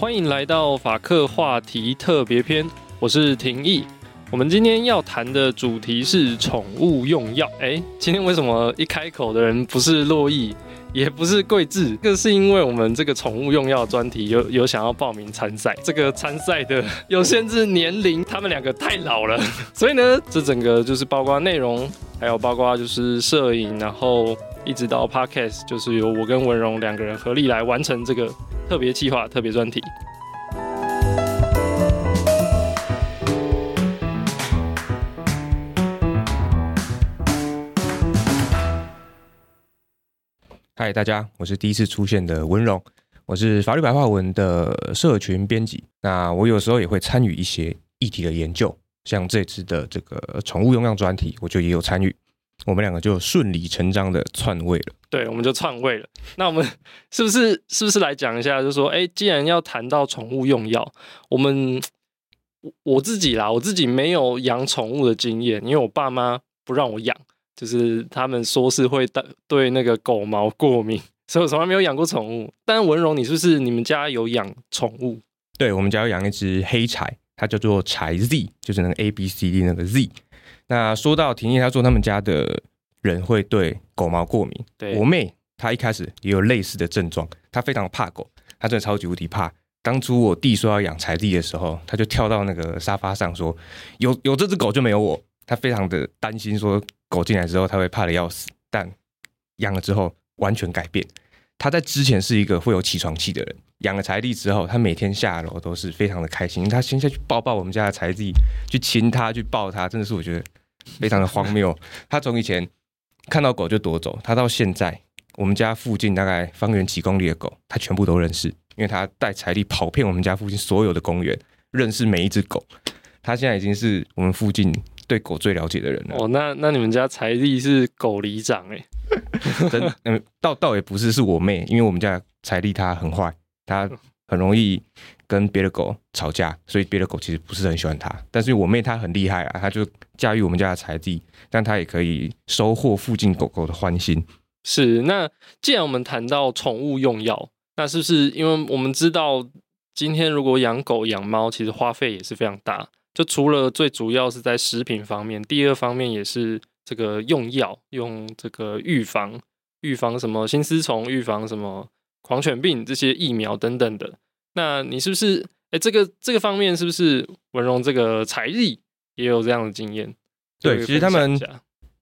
欢迎来到法克话题特别篇，我是廷义。我们今天要谈的主题是宠物用药。哎，今天为什么一开口的人不是洛毅？也不是贵智，这是因为我们这个宠物用药专题有有想要报名参赛，这个参赛的有限制年龄，他们两个太老了，所以呢，这整个就是包括内容，还有包括就是摄影，然后一直到 podcast，就是由我跟文荣两个人合力来完成这个特别计划、特别专题。嗨，大家，我是第一次出现的文荣，我是法律白话文的社群编辑。那我有时候也会参与一些议题的研究，像这次的这个宠物用量专题，我就也有参与。我们两个就顺理成章的篡位了。对，我们就篡位了。那我们是不是是不是来讲一下，就是说，哎，既然要谈到宠物用药，我们我自己啦，我自己没有养宠物的经验，因为我爸妈不让我养。就是他们说是会对对那个狗毛过敏，所以我从来没有养过宠物。但文荣，你是不是你们家有养宠物？对，我们家有养一只黑柴，它叫做柴 Z，就是那个 A B C D 那个 Z。那说到婷婷，她说他们家的人会对狗毛过敏。对，我妹她一开始也有类似的症状，她非常怕狗，她真的超级无敌怕。当初我弟说要养柴地的时候，她就跳到那个沙发上说：“有有这只狗就没有我。”他非常的担心说。狗进来之后，他会怕的要死，但养了之后完全改变。他在之前是一个会有起床气的人，养了柴地之后，他每天下楼都是非常的开心。他先下去抱抱我们家的柴地去亲他，去抱他，真的是我觉得非常的荒谬。他从以前看到狗就躲走，他到现在我们家附近大概方圆几公里的狗，他全部都认识，因为他带财力跑遍我们家附近所有的公园，认识每一只狗。他现在已经是我们附近。对狗最了解的人了哦，那那你们家财力是狗里长 哎，真嗯，倒倒也不是，是我妹，因为我们家财力她很坏，她很容易跟别的狗吵架，所以别的狗其实不是很喜欢它。但是我妹她很厉害啊，她就驾驭我们家的柴 Z，但她也可以收获附近狗狗的欢心。是，那既然我们谈到宠物用药，那是不是因为我们知道今天如果养狗养猫，其实花费也是非常大。就除了最主要是在食品方面，第二方面也是这个用药，用这个预防预防什么心丝虫，预防什么狂犬病这些疫苗等等的。那你是不是哎，这个这个方面是不是文荣这个才艺也有这样的经验？对，其实他们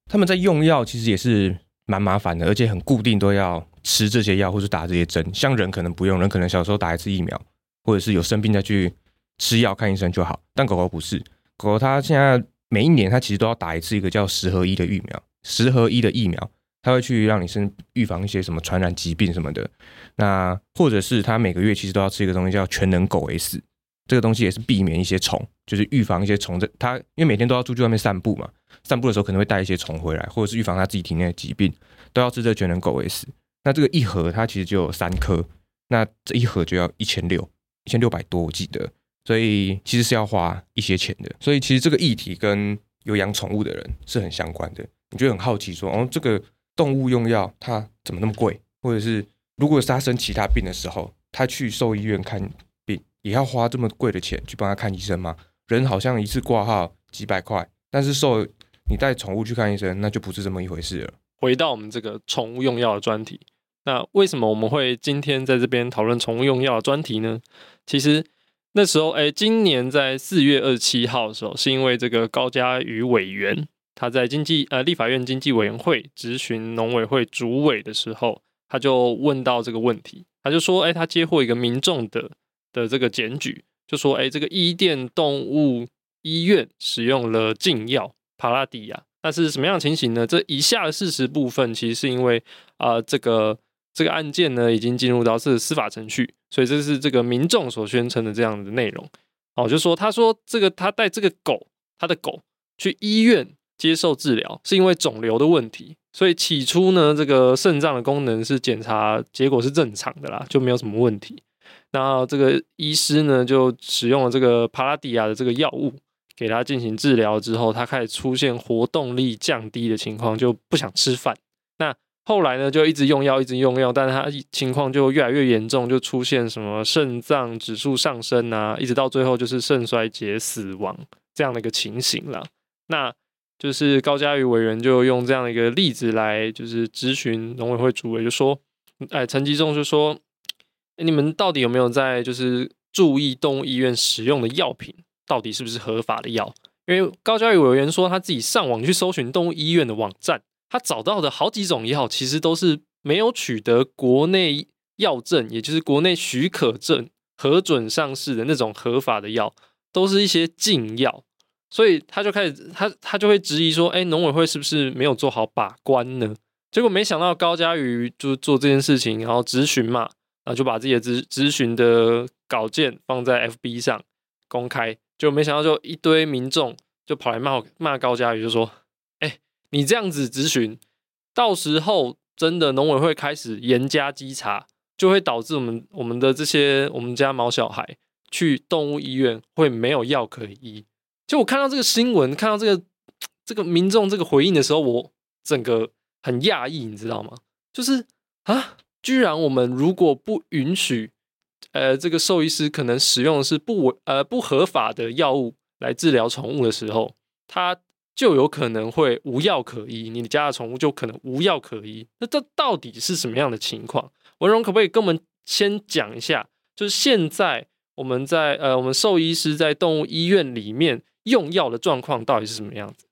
他们在用药其实也是蛮麻烦的，而且很固定都要吃这些药或是打这些针。像人可能不用，人可能小时候打一次疫苗，或者是有生病再去。吃药看医生就好，但狗狗不是，狗狗它现在每一年它其实都要打一次一个叫十合一的疫苗，十合一的疫苗，它会去让你身预防一些什么传染疾病什么的。那或者是它每个月其实都要吃一个东西叫全能狗 S，这个东西也是避免一些虫，就是预防一些虫的。它因为每天都要出去外面散步嘛，散步的时候可能会带一些虫回来，或者是预防它自己体内的疾病，都要吃这全能狗 S。那这个一盒它其实就有三颗，那这一盒就要一千六，一千六百多我记得。所以其实是要花一些钱的，所以其实这个议题跟有养宠物的人是很相关的。你就很好奇说，哦，这个动物用药它怎么那么贵？或者是如果是他生其他病的时候，他去兽医院看病也要花这么贵的钱去帮他看医生吗？人好像一次挂号几百块，但是兽你带宠物去看医生，那就不是这么一回事了。回到我们这个宠物用药的专题，那为什么我们会今天在这边讨论宠物用药的专题呢？其实。那时候，哎，今年在四月二十七号的时候，是因为这个高嘉瑜委员他在经济呃立法院经济委员会质询农委会主委的时候，他就问到这个问题，他就说，哎，他接获一个民众的的这个检举，就说，哎，这个伊甸动物医院使用了禁药帕拉迪亚，那是什么样的情形呢？这以下的事实部分，其实是因为啊、这个。这个案件呢，已经进入到是司法程序，所以这是这个民众所宣称的这样的内容。哦，就说他说这个他带这个狗，他的狗去医院接受治疗，是因为肿瘤的问题。所以起初呢，这个肾脏的功能是检查结果是正常的啦，就没有什么问题。那这个医师呢，就使用了这个帕拉迪亚的这个药物给他进行治疗之后，他开始出现活动力降低的情况，就不想吃饭。那后来呢，就一直用药，一直用药，但是他情况就越来越严重，就出现什么肾脏指数上升啊，一直到最后就是肾衰竭死亡这样的一个情形了。那就是高嘉瑜委员就用这样的一个例子来，就是咨询农委会主委，就说，哎，陈吉仲就说，你们到底有没有在就是注意动物医院使用的药品到底是不是合法的药？因为高嘉瑜委员说他自己上网去搜寻动物医院的网站。他找到的好几种药，其实都是没有取得国内药证，也就是国内许可证核准上市的那种合法的药，都是一些禁药。所以他就开始，他他就会质疑说：“哎，农委会是不是没有做好把关呢？”结果没想到高嘉瑜就做这件事情，然后咨询嘛，然后就把自己的咨咨询的稿件放在 FB 上公开，就没想到就一堆民众就跑来骂骂高嘉瑜，就说。哎你这样子咨询，到时候真的农委会开始严加稽查，就会导致我们我们的这些我们家毛小孩去动物医院会没有药可医。就我看到这个新闻，看到这个这个民众这个回应的时候，我整个很讶异，你知道吗？就是啊，居然我们如果不允许，呃，这个兽医师可能使用的是不呃不合法的药物来治疗宠物的时候，他。就有可能会无药可医，你家的宠物就可能无药可医。那这到底是什么样的情况？文荣可不可以跟我们先讲一下？就是现在我们在呃，我们兽医师在动物医院里面用药的状况到底是什么样子？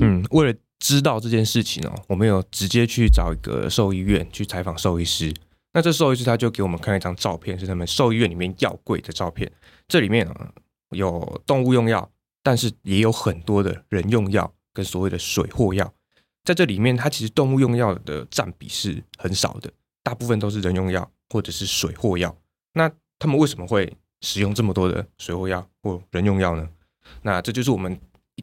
嗯，为了知道这件事情哦，我们有直接去找一个兽医院去采访兽医师。那这兽医师他就给我们看了一张照片，是他们兽医院里面药柜的照片。这里面啊有动物用药。但是也有很多的人用药跟所谓的水货药，在这里面，它其实动物用药的占比是很少的，大部分都是人用药或者是水货药。那他们为什么会使用这么多的水货药或人用药呢？那这就是我们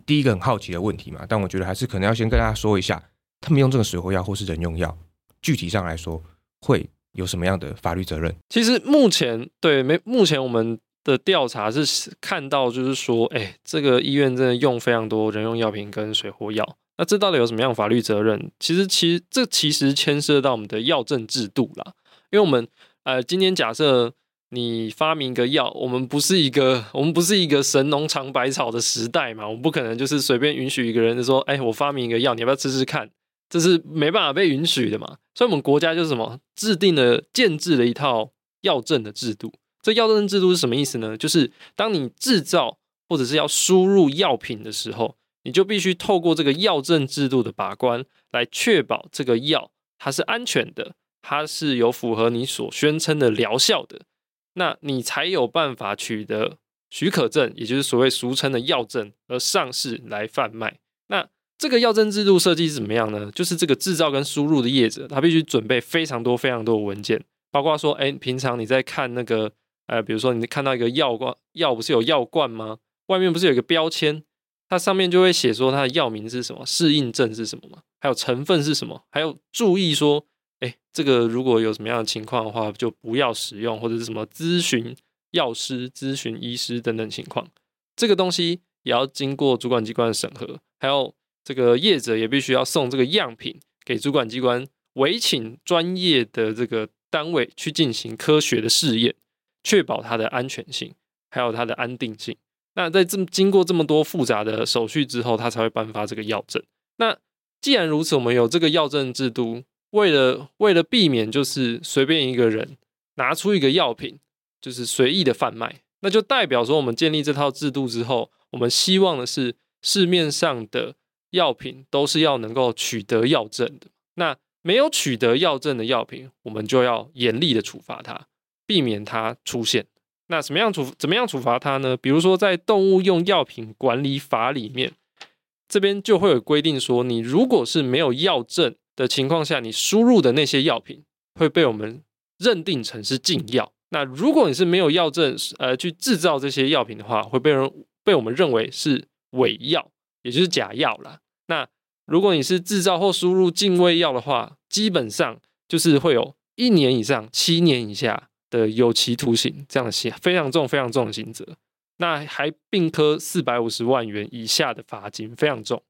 第一个很好奇的问题嘛。但我觉得还是可能要先跟大家说一下，他们用这个水货药或是人用药，具体上来说会有什么样的法律责任？其实目前对没目前我们。的调查是看到，就是说，哎、这个医院真的用非常多人用药品跟水货药，那这到底有什么样的法律责任？其实，其实这其实牵涉到我们的药证制度啦。因为我们，呃，今天假设你发明个药，我们不是一个，我们不是一个神农尝百草的时代嘛，我们不可能就是随便允许一个人说，哎、我发明一个药，你要不要试试看？这是没办法被允许的嘛。所以，我们国家就是什么，制定了、建制了一套药证的制度。这药证制度是什么意思呢？就是当你制造或者是要输入药品的时候，你就必须透过这个药证制度的把关，来确保这个药它是安全的，它是有符合你所宣称的疗效的，那你才有办法取得许可证，也就是所谓俗称的药证，而上市来贩卖。那这个药证制度设计是怎么样呢？就是这个制造跟输入的业者，他必须准备非常多非常多的文件，包括说，哎，平常你在看那个。呃，比如说你看到一个药罐，药不是有药罐吗？外面不是有一个标签，它上面就会写说它的药名是什么，适应症是什么嘛？还有成分是什么？还有注意说，这个如果有什么样的情况的话，就不要使用，或者是什么咨询药师、咨询医师等等情况，这个东西也要经过主管机关的审核，还有这个业者也必须要送这个样品给主管机关，委请专业的这个单位去进行科学的试验。确保它的安全性，还有它的安定性。那在这么经过这么多复杂的手续之后，它才会颁发这个药证。那既然如此，我们有这个药证制度，为了为了避免就是随便一个人拿出一个药品，就是随意的贩卖，那就代表说我们建立这套制度之后，我们希望的是市面上的药品都是要能够取得药证的。那没有取得药证的药品，我们就要严厉的处罚它。避免它出现，那什么样处怎么样处罚它呢？比如说，在动物用药品管理法里面，这边就会有规定说，你如果是没有药证的情况下，你输入的那些药品会被我们认定成是禁药。那如果你是没有药证，呃，去制造这些药品的话，会被人被我们认为是伪药，也就是假药啦。那如果你是制造或输入禁喂药的话，基本上就是会有一年以上七年以下。的有期徒刑这样的刑非常重，非常重的刑责，那还并科四百五十万元以下的罚金，非常重。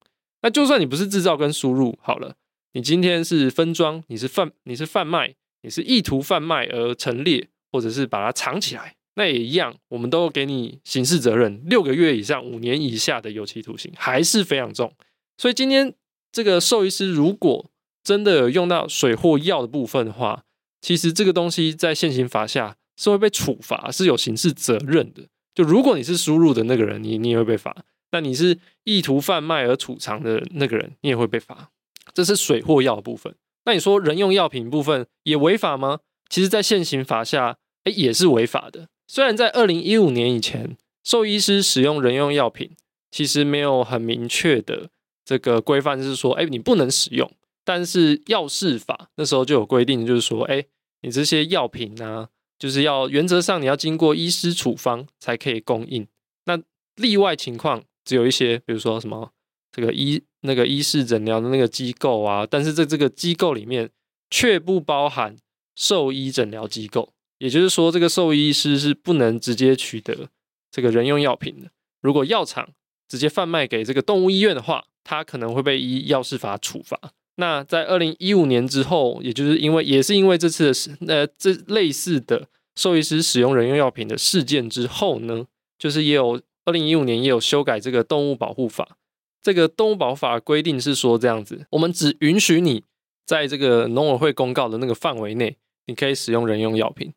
那就算你不是制造跟输入好了，你今天是分装，你是贩，你是贩卖，你是意图贩卖而陈列，或者是把它藏起来，那也一样，我们都给你刑事责任，六个月以上五年以下的有期徒刑，还是非常重。所以今天这个兽医师如果真的有用到水或药的部分的话，其实这个东西在现行法下是会被处罚，是有刑事责任的。就如果你是输入的那个人，你你也会被罚；那你是意图贩卖而储藏的那个人，你也会被罚。这是水货药的部分。那你说人用药品部分也违法吗？其实，在现行法下，哎，也是违法的。虽然在二零一五年以前，兽医师使用人用药品其实没有很明确的这个规范，就是说，哎，你不能使用。但是药事法那时候就有规定，就是说，哎，你这些药品啊，就是要原则上你要经过医师处方才可以供应。那例外情况只有一些，比如说什么这个医那个医事诊疗的那个机构啊，但是在这个机构里面却不包含兽医诊疗机构，也就是说，这个兽医师是不能直接取得这个人用药品的。如果药厂直接贩卖给这个动物医院的话，他可能会被依药事法处罚。那在二零一五年之后，也就是因为也是因为这次的事，呃，这类似的兽医师使用人用药品的事件之后呢，就是也有二零一五年也有修改这个动物保护法。这个动物保法规定是说这样子，我们只允许你在这个农委会公告的那个范围内，你可以使用人用药品。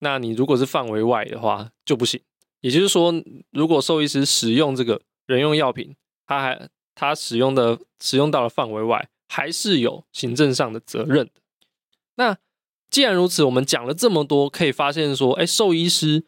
那你如果是范围外的话就不行。也就是说，如果兽医师使用这个人用药品，他还他使用的使用到了范围外。还是有行政上的责任的。那既然如此，我们讲了这么多，可以发现说，哎，兽医师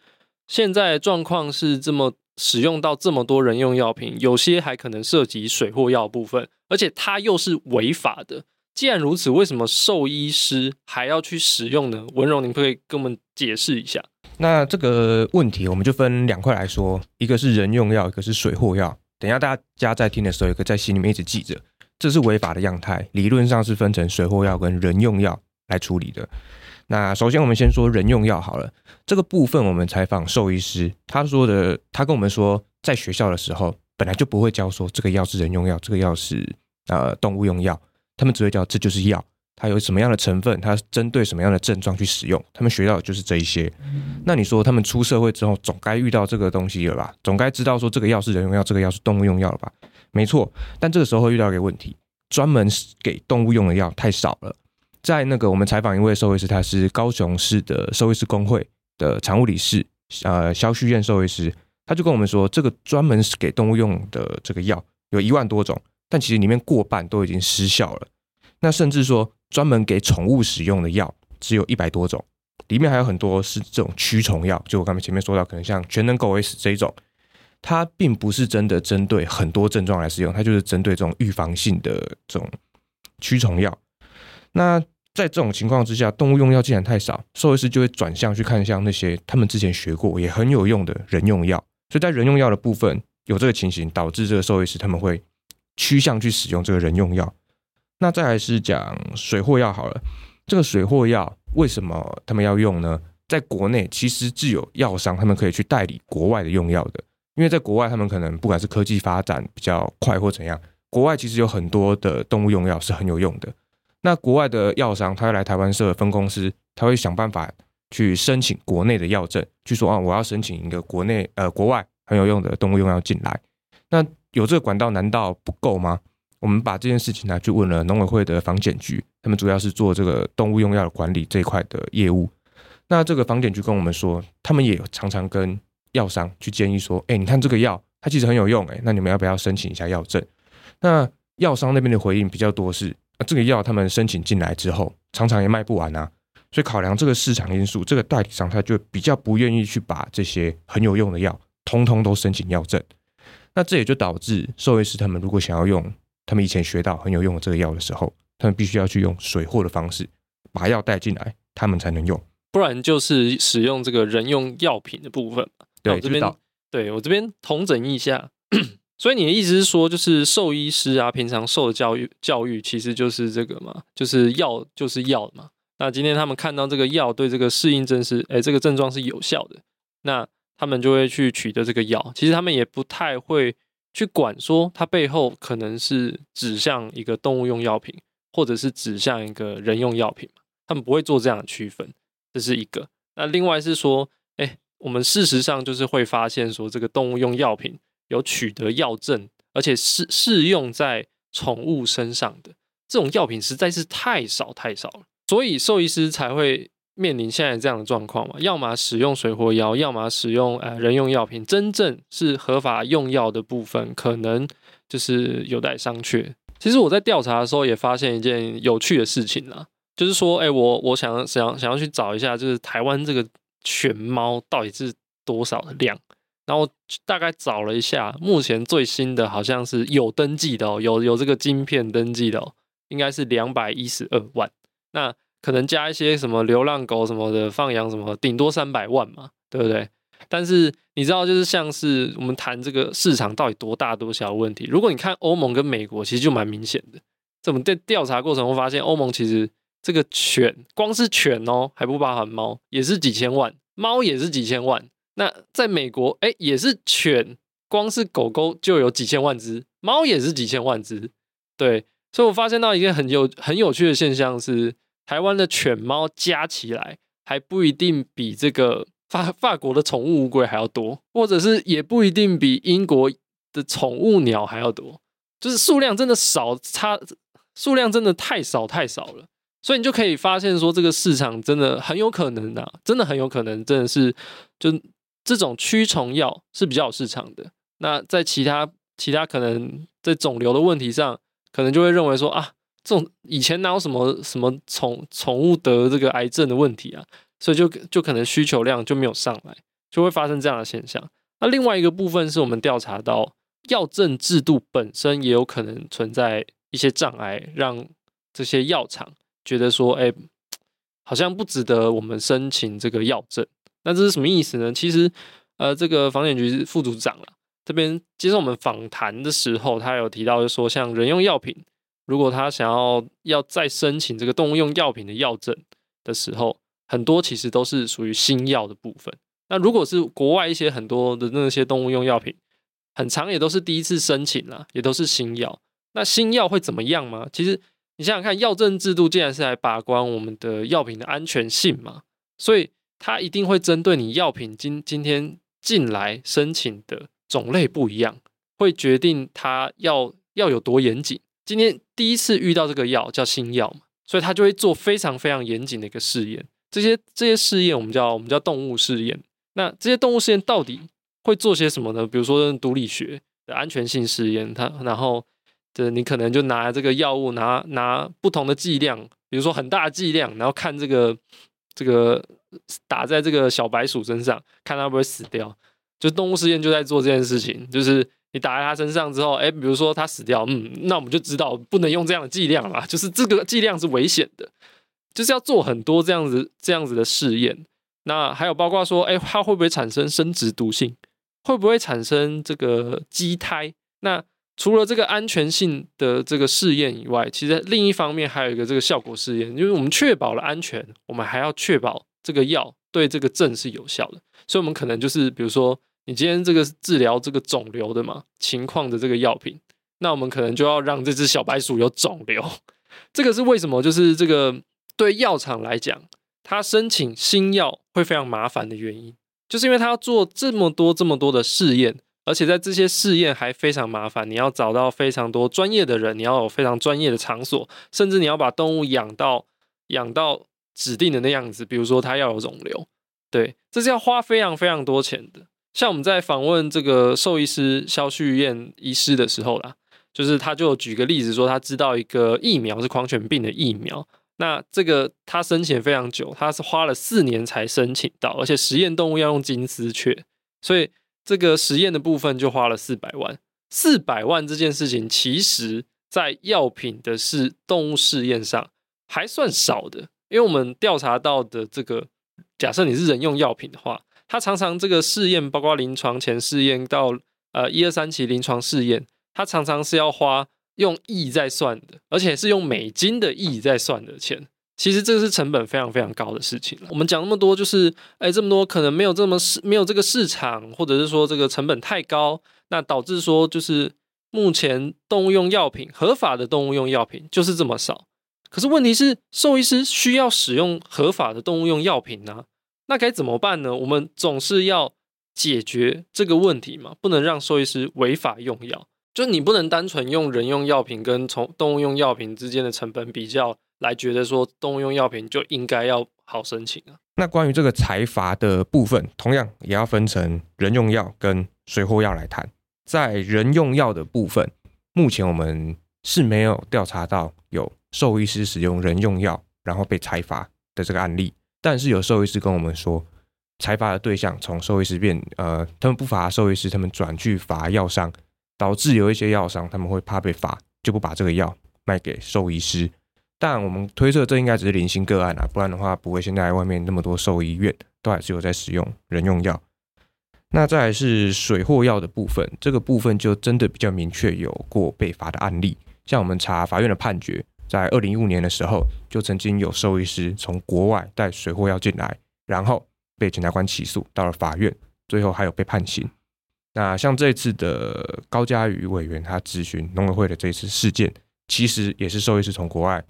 现在状况是这么使用到这么多人用药品，有些还可能涉及水或药部分，而且它又是违法的。既然如此，为什么兽医师还要去使用呢？文荣，您可以跟我们解释一下。那这个问题，我们就分两块来说，一个是人用药，一个是水或药。等一下大家在听的时候，也可以在心里面一直记着。这是违法的样态，理论上是分成水或药跟人用药来处理的。那首先我们先说人用药好了，这个部分我们采访兽医师，他说的，他跟我们说，在学校的时候本来就不会教说这个药是人用药，这个药是呃动物用药，他们只会教这就是药，它有什么样的成分，它针对什么样的症状去使用，他们学到的就是这一些。那你说他们出社会之后总该遇到这个东西了吧？总该知道说这个药是人用药，这个药是动物用药了吧？没错，但这个时候会遇到一个问题，专门给动物用的药太少了。在那个我们采访一位兽医师，他是高雄市的兽医师工会的常务理事，呃，萧旭燕兽医师，他就跟我们说，这个专门是给动物用的这个药有一万多种，但其实里面过半都已经失效了。那甚至说，专门给宠物使用的药只有一百多种，里面还有很多是这种驱虫药，就我刚才前面说到，可能像全能狗 S 这一种。它并不是真的针对很多症状来使用，它就是针对这种预防性的这种驱虫药。那在这种情况之下，动物用药既然太少，兽医师就会转向去看向那些他们之前学过也很有用的人用药。所以在人用药的部分有这个情形，导致这个兽医师他们会趋向去使用这个人用药。那再来是讲水货药好了，这个水货药为什么他们要用呢？在国内其实是有药商，他们可以去代理国外的用药的。因为在国外，他们可能不管是科技发展比较快或怎样，国外其实有很多的动物用药是很有用的。那国外的药商，他要来台湾设分公司，他会想办法去申请国内的药证，去说啊，我要申请一个国内呃国外很有用的动物用药进来。那有这个管道难道不够吗？我们把这件事情呢，去问了农委会的防检局，他们主要是做这个动物用药的管理这一块的业务。那这个防检局跟我们说，他们也常常跟药商去建议说：“哎、你看这个药，它其实很有用，哎，那你们要不要申请一下药证？”那药商那边的回应比较多是：“啊，这个药他们申请进来之后，常常也卖不完啊。”所以考量这个市场因素，这个代理商他就比较不愿意去把这些很有用的药通通都申请药证。那这也就导致兽医师他们如果想要用他们以前学到很有用的这个药的时候，他们必须要去用水货的方式把药带进来，他们才能用，不然就是使用这个人用药品的部分嘛。对，我这边对我这边统整一下，所以你的意思是说，就是兽医师啊，平常受的教育教育其实就是这个嘛，就是药就是药嘛。那今天他们看到这个药对这个适应症是，哎，这个症状是有效的，那他们就会去取得这个药。其实他们也不太会去管说它背后可能是指向一个动物用药品，或者是指向一个人用药品嘛，他们不会做这样的区分，这是一个。那另外是说，哎，我们事实上就是会发现说，这个动物用药品有取得药证，而且适适用在宠物身上的这种药品实在是太少太少了，所以兽医师才会面临现在这样的状况嘛，要么使用水货药，要么使用呃人用药品，真正是合法用药的部分，可能就是有待商榷。其实我在调查的时候也发现一件有趣的事情啦，就是说，哎，我我想想想要去找一下，就是台湾这个犬猫到底是多少的量，然后大概找了一下，目前最新的好像是有登记的哦，有有这个晶片登记的哦，应该是两百一十二万。那可能加一些什么流浪狗什么的放养什么，顶多三百万嘛，对不对？但是你知道，就是像是我们谈这个市场到底多大多小的问题。如果你看欧盟跟美国，其实就蛮明显的。这么在调查过程中发现，欧盟其实这个犬光是犬哦，还不包含猫，也是几千万，猫也是几千万。那在美国，哎，也是犬，光是狗狗就有几千万只，猫也是几千万只。对，所以我发现到一个很有很有趣的现象是。台湾的犬猫加起来还不一定比这个法法国的宠物乌龟还要多，或者是也不一定比英国的宠物鸟还要多，就是数量真的少，差数量真的太少太少了，所以你就可以发现说，这个市场真的很有可能啊，真的很有可能，真的是就这种驱虫药是比较有市场的。那在其他其他可能在肿瘤的问题上，可能就会认为说啊。这种以前哪有什么什么宠宠物得这个癌症的问题啊？所以就就可能需求量就没有上来，就会发生这样的现象。那另外一个部分是我们调查到药证制度本身也有可能存在一些障碍，让这些药厂觉得说，哎，好像不值得我们申请这个药证。那这是什么意思呢？其实，呃，这个房检局副组长啊，这边接受我们访谈的时候，他有提到，就说像人用药品。如果他想要要再申请这个动物用药品的药证的时候，很多其实都是属于新药的部分。那如果是国外一些很多的那些动物用药品，很长也都是第一次申请啦，也都是新药。那新药会怎么样吗？其实你想想看，药证制度既然是来把关我们的药品的安全性嘛，所以它一定会针对你药品今今天进来申请的种类不一样，会决定它要要有多严谨。今天第一次遇到这个药叫新药嘛，所以他就会做非常非常严谨的一个试验。这些这些试验我们叫我们叫动物试验。那这些动物试验到底会做些什么呢？比如说毒理学的安全性试验，它然后这你可能就拿这个药物拿拿不同的剂量，比如说很大剂量，然后看这个这个打在这个小白鼠身上，看它会不会死掉。就动物试验就在做这件事情，就是。你打在它身上之后，哎，比如说它死掉，嗯，那我们就知道不能用这样的剂量了，就是这个剂量是危险的，就是要做很多这样子这样子的试验。那还有包括说，哎，它会不会产生生殖毒性？会不会产生这个畸胎？那除了这个安全性的这个试验以外，其实另一方面还有一个这个效果试验，就是我们确保了安全，我们还要确保这个药对这个症是有效的，所以我们可能就是比如说。你今天这个治疗这个肿瘤的嘛情况的这个药品，那我们可能就要让这只小白鼠有肿瘤。这个是为什么？就是这个对药厂来讲，他申请新药会非常麻烦的原因，就是因为他要做这么多这么多的试验，而且在这些试验还非常麻烦。你要找到非常多专业的人，你要有非常专业的场所，甚至你要把动物养到养到指定的那样子，比如说它要有肿瘤，对，这是要花非常非常多钱的。像我们在访问这个兽医师肖旭燕医师的时候啦，就是他就举个例子说，他知道一个疫苗是狂犬病的疫苗，那这个他申请非常久，他是花了四年才申请到，而且实验动物要用金丝雀，所以这个实验的部分就花了四百万。四百万这件事情，其实在药品的是动物试验上还算少的，因为我们调查到的这个，假设你是人用药品的话。它常常这个试验，包括临床前试验到呃一二三期临床试验，它常常是要花用亿在算的，而且是用美金的亿在算的钱。其实这个是成本非常非常高的事情。我们讲那么多，就是哎这么多可能没有这么市没有这个市场，或者是说这个成本太高，那导致说就是目前动物用药品合法的动物用药品就是这么少。可是问题是，兽医师需要使用合法的动物用药品呢？那该怎么办呢？我们总是要解决这个问题嘛，不能让兽医师违法用药。就你不能单纯用人用药品跟从动物用药品之间的成本比较来觉得说动物用药品就应该要好申请啊。那关于这个财阀的部分，同样也要分成人用药跟水货药来谈。在人用药的部分，目前我们是没有调查到有兽医师使用人用药然后被裁罚的这个案例。但是有兽医师跟我们说，裁罚的对象从兽医师变呃，他们不罚兽医师，他们转去罚药商，导致有一些药商他们会怕被罚，就不把这个药卖给兽医师。但我们推测这应该只是零星个案啊，不然的话不会现在外面那么多兽医院都还是有在使用人用药。那再来是水货药的部分，这个部分就真的比较明确有过被罚的案例。像我们查法院的判决，在二零一五年的时候，就曾经有兽医师从国外带水货药进来，然后被检察官起诉到了法院，最后还有被判刑。那像这次的高嘉瑜委员他咨询农委会的这一次事件，其实也是兽医师从国外。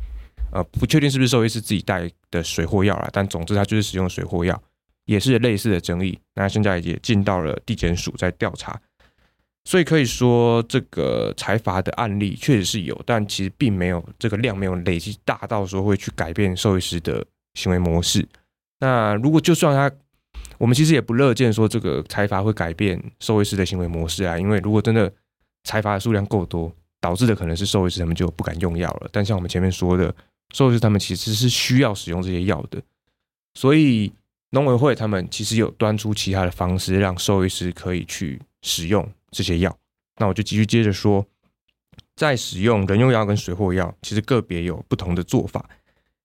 呃，不确定是不是兽医师自己带的水货药啦，但总之他就是使用水货药，也是类似的争议。那现在也进到了地检署在调查，所以可以说这个财阀的案例确实是有，但其实并没有这个量没有累积大到说会去改变兽医师的行为模式。那如果就算他，我们其实也不乐见说这个财阀会改变兽医师的行为模式啊，因为如果真的财阀的数量够多，导致的可能是兽医师他们就不敢用药了。但像我们前面说的。兽医师他们其实是需要使用这些药的，所以农委会他们其实有端出其他的方式，让兽医师可以去使用这些药。那我就继续接着说，在使用人用药跟水货药，其实个别有不同的做法。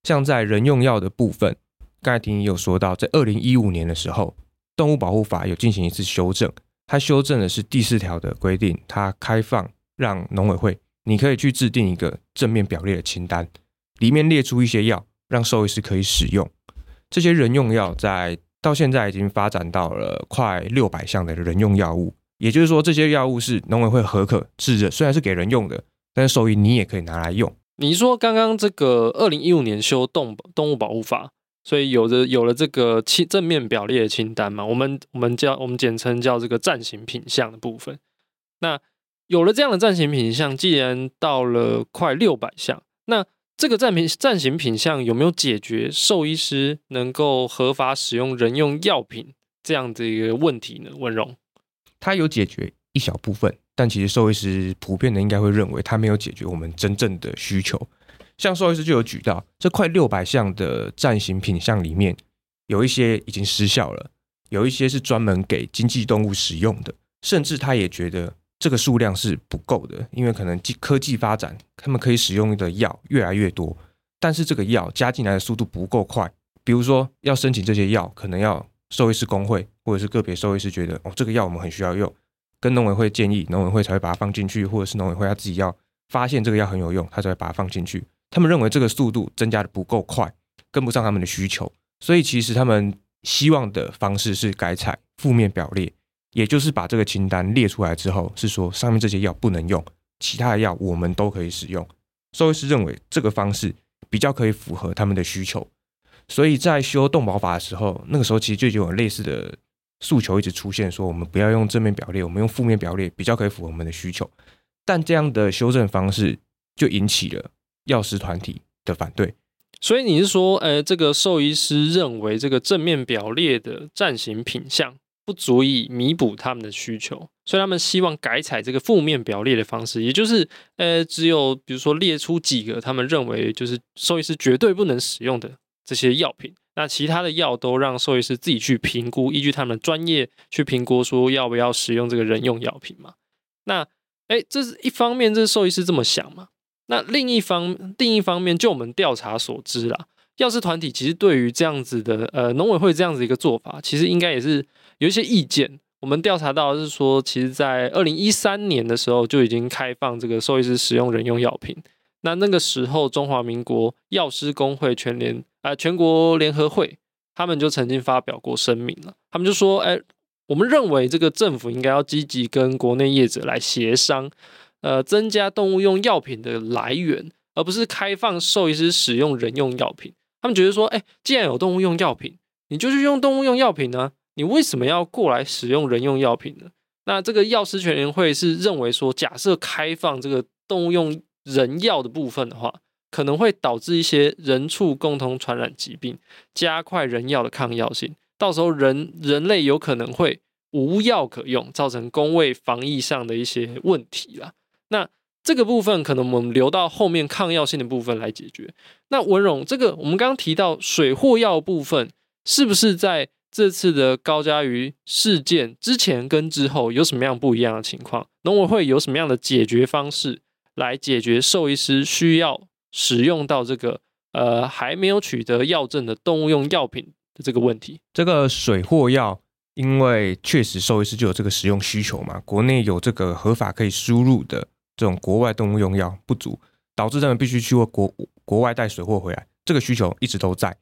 像在人用药的部分，刚才听你有说到，在二零一五年的时候，动物保护法有进行一次修正，它修正的是第四条的规定，它开放让农委会你可以去制定一个正面表列的清单。里面列出一些药，让兽医师可以使用。这些人用药在到现在已经发展到了快六百项的人用药物，也就是说，这些药物是农委会核可制的，虽然是给人用的，但是兽医你也可以拿来用。你说刚刚这个二零一五年修动动物保护法，所以有着有了这个清正面表列的清单嘛？我们我们叫我们简称叫这个暂行品项的部分。那有了这样的暂行品项，既然到了快六百项，那这个暂品暂行品项有没有解决兽医师能够合法使用人用药品这样的一个问题呢？文荣，他有解决一小部分，但其实兽医师普遍的应该会认为他没有解决我们真正的需求。像兽医师就有举到，这快六百项的暂行品项里面，有一些已经失效了，有一些是专门给经济动物使用的，甚至他也觉得。这个数量是不够的，因为可能科技发展，他们可以使用的药越来越多，但是这个药加进来的速度不够快。比如说要申请这些药，可能要兽医师工会或者是个别兽医师觉得哦，这个药我们很需要用，跟农委会建议，农委会才会把它放进去，或者是农委会他自己要发现这个药很有用，他才会把它放进去。他们认为这个速度增加的不够快，跟不上他们的需求，所以其实他们希望的方式是改采负面表列。也就是把这个清单列出来之后，是说上面这些药不能用，其他的药我们都可以使用。兽医师认为这个方式比较可以符合他们的需求，所以在修动保法的时候，那个时候其实就已经有类似的诉求一直出现，说我们不要用正面表列，我们用负面表列比较可以符合我们的需求。但这样的修正方式就引起了药师团体的反对。所以你是说，呃，这个兽医师认为这个正面表列的暂行品项，不足以弥补他们的需求，所以他们希望改采这个负面表列的方式，也就是，呃，只有比如说列出几个他们认为就是兽医师绝对不能使用的这些药品，那其他的药都让兽医师自己去评估，依据他们的专业去评估，说要不要使用这个人用药品嘛？那，哎，这是一方面，这是兽医师这么想嘛？那另一方，另一方面，就我们调查所知啦，药师团体其实对于这样子的，呃，农委会这样子一个做法，其实应该也是。有一些意见，我们调查到是说，其实，在二零一三年的时候就已经开放这个兽医师使用人用药品。那那个时候，中华民国药师公会全联、呃，全国联合会，他们就曾经发表过声明了。他们就说：“哎，我们认为这个政府应该要积极跟国内业者来协商，呃，增加动物用药品的来源，而不是开放兽医师使用人用药品。他们觉得说，哎，既然有动物用药品，你就去用动物用药品呢？你为什么要过来使用人用药品呢？那这个药师全联会是认为说，假设开放这个动物用人药的部分的话，可能会导致一些人畜共同传染疾病，加快人药的抗药性，到时候人人类有可能会无药可用，造成公卫防疫上的一些问题啦。那这个部分可能我们留到后面抗药性的部分来解决。那文荣，这个我们刚刚提到水货药部分，是不是在这次的高加瑜事件之前跟之后有什么样不一样的情况？农委会有什么样的解决方式来解决兽医师需要？使用到这个呃还没有取得药证的动物用药品的这个问题，这个水货药，因为确实兽医师就有这个使用需求嘛，国内有这个合法可以输入的这种国外动物用药不足，导致他们必须去国国外带水货回来，这个需求一直都在。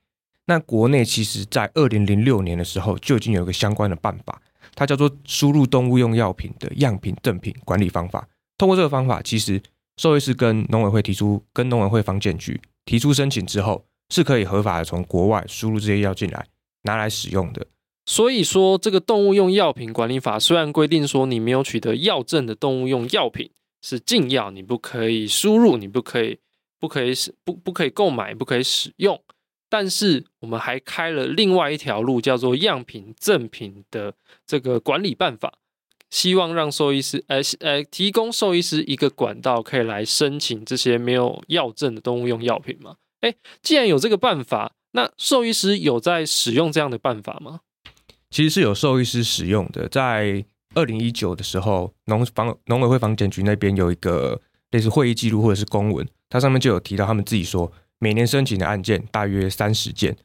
那国内其实在二零零六年的时候就已经有一个相关的办法，它叫做输入动物用药品的样品赠品管理方法。通过这个方法，其实。兽医师跟农委会提出，跟农委会防检局提出申请之后，是可以合法的从国外输入这些药进来，拿来使用的。所以说，这个动物用药品管理法虽然规定说，你没有取得药证的动物用药品是禁药，你不可以输入，你不可以，不可以使不不可以购买，不可以使用。但是我们还开了另外一条路，叫做样品赠品的这个管理办法。希望让兽医师，呃呃，提供兽医师一个管道，可以来申请这些没有药证的动物用药品吗？诶，既然有这个办法，那兽医师有在使用这样的办法吗？其实是有兽医师使用的，在二零一九的时候，农防农委会防检局那边有一个类似会议记录或者是公文，它上面就有提到他们自己说，每年申请的案件大约三十件。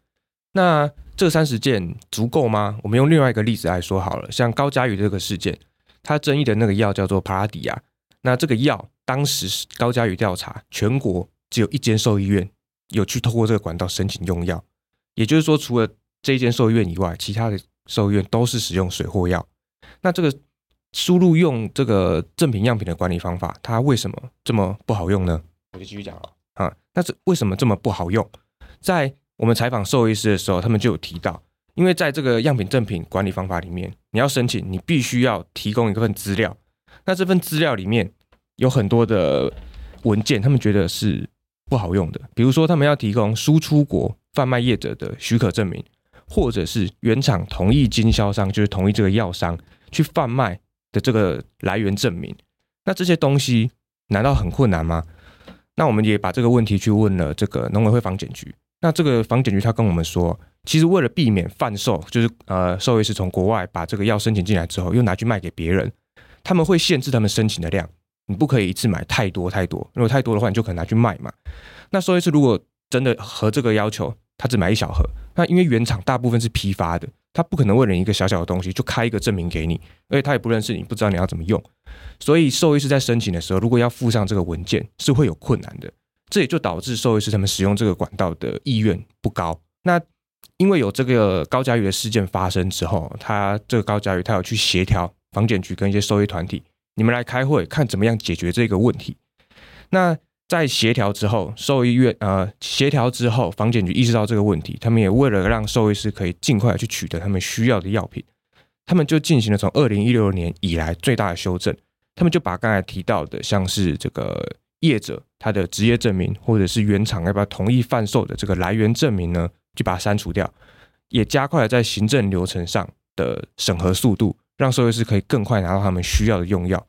那这三十件足够吗？我们用另外一个例子来说好了，像高嘉宇这个事件。他争议的那个药叫做帕拉迪亚，那这个药当时是高嘉瑜调查，全国只有一间兽医院有去透过这个管道申请用药，也就是说，除了这一间兽医院以外，其他的兽医院都是使用水货药。那这个输入用这个正品样品的管理方法，它为什么这么不好用呢？我就继续讲了啊，那这为什么这么不好用？在我们采访兽医师的时候，他们就有提到。因为在这个样品赠品管理方法里面，你要申请，你必须要提供一份资料。那这份资料里面有很多的文件，他们觉得是不好用的。比如说，他们要提供输出国贩卖业者的许可证明，或者是原厂同意经销商，就是同意这个药商去贩卖的这个来源证明。那这些东西难道很困难吗？那我们也把这个问题去问了这个农委会防检局。那这个防检局他跟我们说。其实为了避免贩售，就是呃，兽医师从国外把这个药申请进来之后，又拿去卖给别人，他们会限制他们申请的量，你不可以一次买太多太多，如果太多的话，你就可能拿去卖嘛。那兽医师如果真的合这个要求，他只买一小盒，那因为原厂大部分是批发的，他不可能为了一个小小的东西就开一个证明给你，而且他也不认识你，不知道你要怎么用，所以兽医师在申请的时候，如果要附上这个文件，是会有困难的，这也就导致兽医师他们使用这个管道的意愿不高。那因为有这个高嘉瑜的事件发生之后，他这个高嘉瑜他有去协调房检局跟一些兽医团体，你们来开会看怎么样解决这个问题。那在协调之后，兽医院呃协调之后，房检局意识到这个问题，他们也为了让兽医师可以尽快去取得他们需要的药品，他们就进行了从二零一六年以来最大的修正，他们就把刚才提到的像是这个业者他的职业证明，或者是原厂要不要同意贩售的这个来源证明呢，就把它删除掉，也加快了在行政流程上的审核速度，让兽医师可以更快拿到他们需要的用药。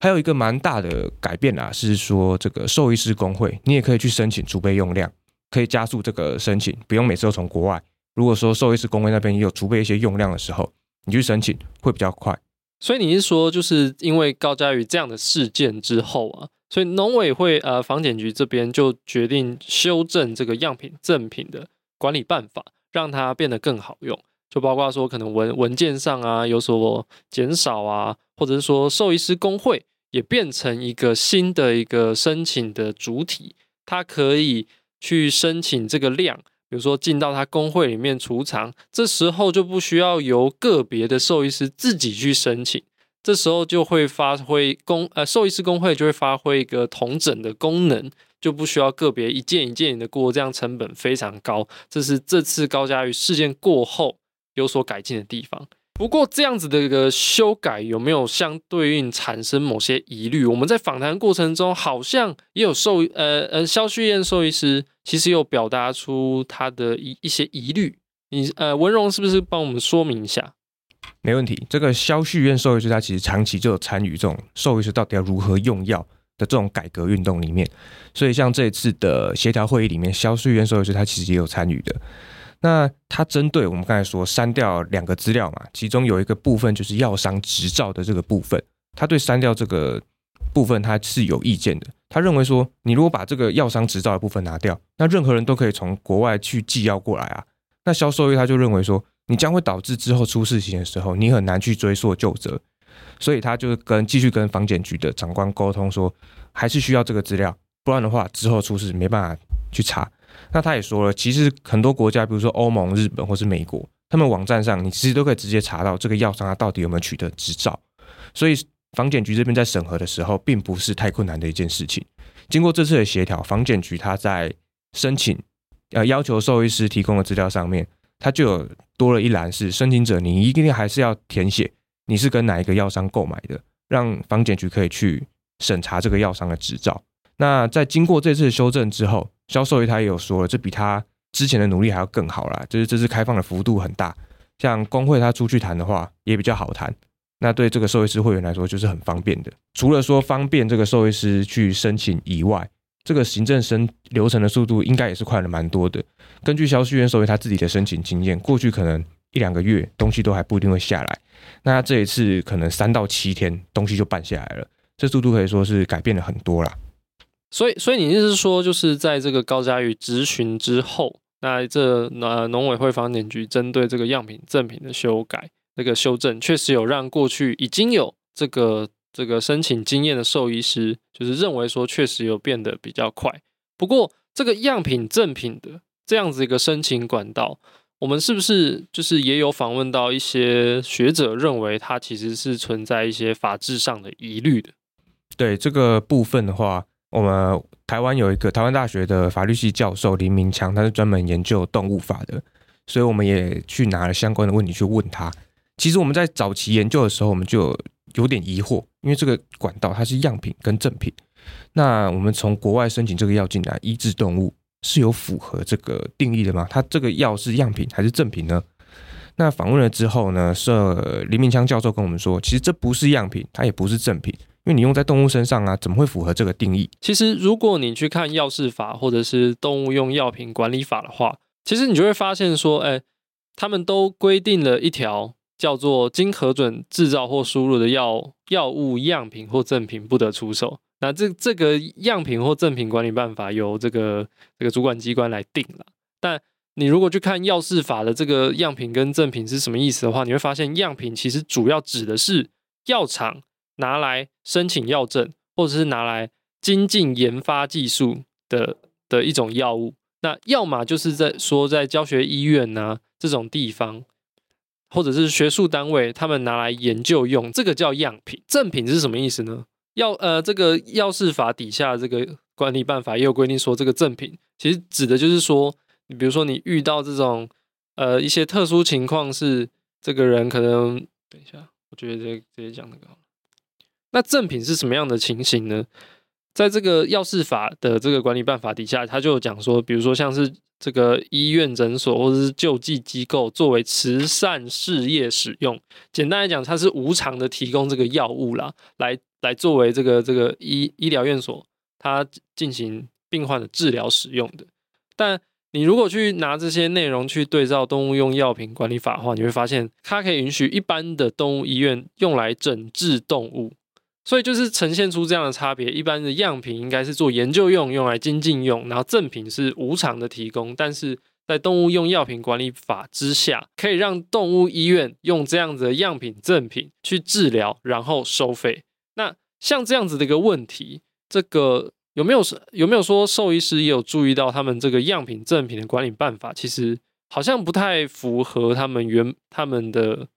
还有一个蛮大的改变啊，是说这个兽医师工会，你也可以去申请储备用量，可以加速这个申请，不用每次都从国外。如果说兽医师工会那边也有储备一些用量的时候，你去申请会比较快。所以你是说，就是因为高嘉瑜这样的事件之后啊，所以农委会呃防检局这边就决定修正这个样品赠品的。管理办法让它变得更好用，就包括说可能文文件上啊有所减少啊，或者是说兽医师工会也变成一个新的一个申请的主体，它可以去申请这个量，比如说进到它工会里面储藏，这时候就不需要由个别的兽医师自己去申请，这时候就会发挥公呃兽医师工会就会发挥一个统整的功能。就不需要个别一件一件的过，这样成本非常高。这是这次高嘉瑜事件过后有所改进的地方。不过这样子的一个修改有没有相对应产生某些疑虑？我们在访谈过程中好像也有受呃呃肖旭燕兽医师其实有表达出他的一一些疑虑。你呃文荣是不是帮我们说明一下？没问题。这个肖旭燕兽医师他其实长期就有参与这种兽医师到底要如何用药的这种改革运动里面，所以像这一次的协调会议里面，萧旭燕兽医师他其实也有参与的。那他针对我们刚才说删掉两个资料嘛，其中有一个部分就是药商执照的这个部分，他对删掉这个部分他是有意见的。他认为说，你如果把这个药商执照的部分拿掉，那任何人都可以从国外去寄药过来啊。那萧兽医他就认为说，你将会导致之后出事情的时候，你很难去追溯究责，所以他就是跟继续跟房检局的长官沟通说，还是需要这个资料，不然的话之后出事没办法去查。那他也说了，其实很多国家，比如说欧盟、日本或是美国，他们网站上你其实都可以直接查到这个药商他到底有没有取得执照。所以房检局这边在审核的时候，并不是太困难的一件事情。经过这次的协调，房检局他在申请呃要求兽医师提供的资料上面，他就有多了一栏是申请者，你一定还是要填写你是跟哪一个药商购买的，让房检局可以去审查这个药商的执照。那在经过这次修正之后，萧兽医他也有说了，这比他之前的努力还要更好啦。就是这次开放的幅度很大，像工会他出去谈的话也比较好谈。那对这个兽医师会员来说就是很方便的。除了说方便这个兽医师去申请以外，这个行政申流程的速度应该也是快了蛮多的。根据萧旭燕兽医他自己的申请经验，过去可能一两个月东西都还不一定会下来，那这一次可能三到七天东西就办下来了，这速度可以说是改变了很多啦。所以，所以你意思是说，就是在这个高嘉宇质询之后，那这呃农委会房检局针对这个样品赠品的修改，这个修正确实有让过去已经有这个这个申请经验的兽医师，就是认为说确实有变得比较快。不过，这个样品赠品的这样子一个申请管道，我们是不是就是也有访问到一些学者认为它其实是存在一些法制上的疑虑的？对这个部分的话。我们台湾有一个台湾大学的法律系教授林明强，他是专门研究动物法的，所以我们也去拿了相关的问题去问他。其实我们在早期研究的时候，我们就有，点疑惑，因为这个管道它是样品跟正品，那我们从国外申请这个药进来医治动物是有符合这个定义的吗？它这个药是样品还是正品呢？那访问了之后呢，是林明强教授跟我们说，其实这不是样品，它也不是正品。因为你用在动物身上啊，怎么会符合这个定义？其实，如果你去看药事法或者是动物用药品管理法的话，其实你就会发现说，哎，他们都规定了一条叫做“经核准制造或输入的药药物样品或赠品不得出售”。那这这个样品或赠品管理办法由这个这个主管机关来定了。但你如果去看药事法的这个样品跟赠品是什么意思的话，你会发现样品其实主要指的是药厂。拿来申请药证，或者是拿来精进研发技术的的一种药物。那要么就是在说在教学医院呐、这种地方，或者是学术单位，他们拿来研究用，这个叫样品。赠品是什么意思呢？要呃，这个药事法底下这个管理办法也有规定说，这个赠品其实指的就是说，你比如说你遇到这种呃一些特殊情况，是这个人可能等一下，我觉得这直接讲那个。那赠品是什么样的情形呢？在这个药事法的这个管理办法底下，他就有讲说，比如说像是这个医院、诊所或者是救济机构作为慈善事业使用，简单来讲，它是无偿的提供这个药物啦，来来作为这个这个医医疗院所它进行病患的治疗使用的。但你如果去拿这些内容去对照动物用药品管理法的话，你会发现它可以允许一般的动物医院用来诊治动物。所以就是呈现出这样的差别，一般的样品应该是做研究用，用来精进用，然后赠品是无偿的提供，但是在动物用药品管理法之下，可以让动物医院用这样子的样品赠品去治疗，然后收费。那像这样子的一个问题，这个有没有是有没有说兽医师也有注意到，他们这个样品赠品的管理办法，其实好像不太符合他们原他们的。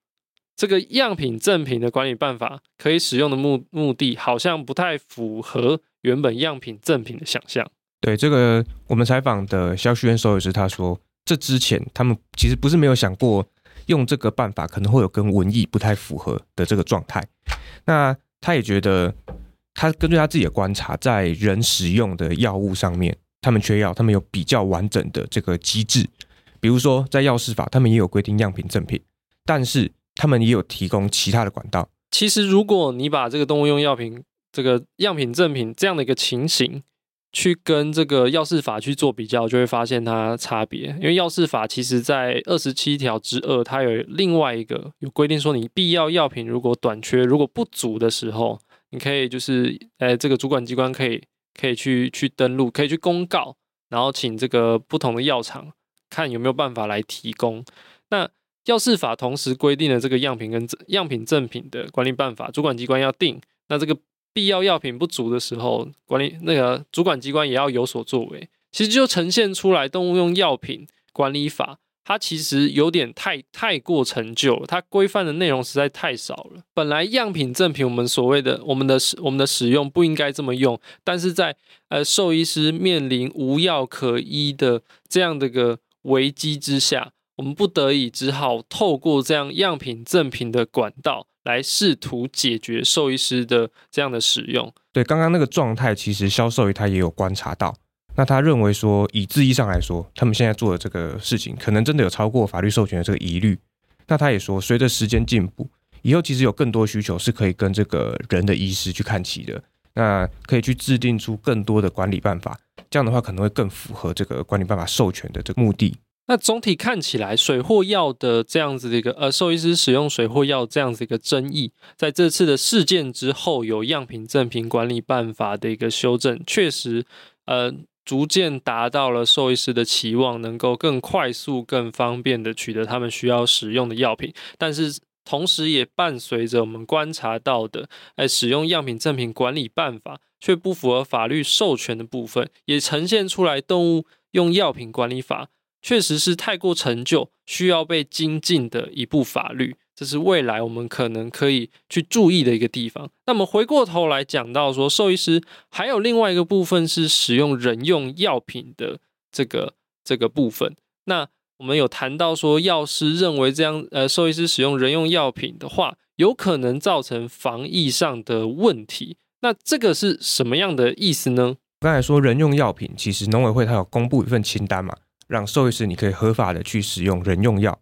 这个样品赠品的管理办法可以使用的目目的，好像不太符合原本样品赠品的想象。对这个，我们采访的肖旭渊兽医师他说，这之前他们其实不是没有想过用这个办法，可能会有跟文艺不太符合的这个状态。那他也觉得，他根据他自己的观察，在人使用的药物上面，他们缺药，他们有比较完整的这个机制。比如说，在药事法，他们也有规定样品赠品，但是他们也有提供其他的管道。其实，如果你把这个动物用药品这个样品赠品这样的一个情形，去跟这个药事法去做比较，就会发现它差别。因为药事法其实在二十七条之二，它有另外一个有规定说，你必要药品如果短缺、如果不足的时候，你可以就是，呃，这个主管机关可以可以去去登录，可以去公告，然后请这个不同的药厂看有没有办法来提供。那药事法同时规定了这个样品跟样品赠品的管理办法，主管机关要定。那这个。必要药品不足的时候，管理那个主管机关也要有所作为。其实就呈现出来，动物用药品管理法它其实有点太太过陈旧了，它规范的内容实在太少了。本来样品赠品，我们所谓的我们的使我们的使用不应该这么用，但是在呃兽医师面临无药可医的这样的个危机之下，我们不得已只好透过这样样品赠品的管道。来试图解决兽医师的这样的使用。对，刚刚那个状态，其实销售他也有观察到。那他认为说，以字义上来说，他们现在做的这个事情，可能真的有超过法律授权的这个疑虑。那他也说，随着时间进步，以后其实有更多需求是可以跟这个人的医师去看齐的。那可以去制定出更多的管理办法，这样的话可能会更符合这个管理办法授权的这个目的。那总体看起来，水货药的这样子的一个呃，兽医师使用水货药这样子一个争议，在这次的事件之后，有样品赠品管理办法的一个修正，确实呃，逐渐达到了兽医师的期望，能够更快速、更方便的取得他们需要使用的药品。但是同时也伴随着我们观察到的，哎，使用样品赠品管理办法却不符合法律授权的部分，也呈现出来动物用药品管理法。确实是太过陈旧，需要被精进的一部法律，这是未来我们可能可以去注意的一个地方。那么回过头来讲到说，兽医师还有另外一个部分是使用人用药品的这个这个部分。那我们有谈到说，药师认为这样，呃，兽医师使用人用药品的话，有可能造成防疫上的问题。那这个是什么样的意思呢？刚才说人用药品，其实农委会它有公布一份清单嘛。让兽医师你可以合法的去使用人用药，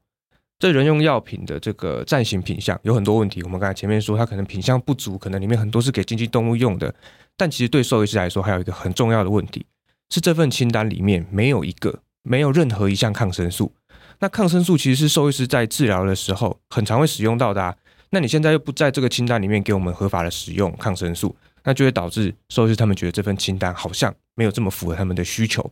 这人用药品的这个暂行品项有很多问题。我们刚才前面说，它可能品项不足，可能里面很多是给经济动物用的。但其实对兽医师来说，还有一个很重要的问题，是这份清单里面没有一个，没有任何一项抗生素。那抗生素其实是兽医师在治疗的时候很常会使用到的啊。那你现在又不在这个清单里面给我们合法的使用抗生素，那就会导致兽医师他们觉得这份清单好像没有这么符合他们的需求。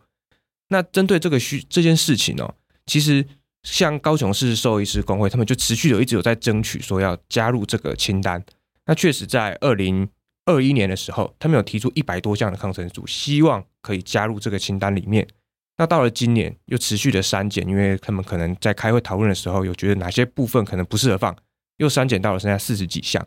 那针对这个需这件事情哦，其实像高雄市兽医师工会，他们就持续有一直有在争取说要加入这个清单。那确实在二零二一年的时候，他们有提出一百多项的抗生素，希望可以加入这个清单里面。那到了今年又持续的删减，因为他们可能在开会讨论的时候，有觉得哪些部分可能不适合放，又删减到了剩下四十几项。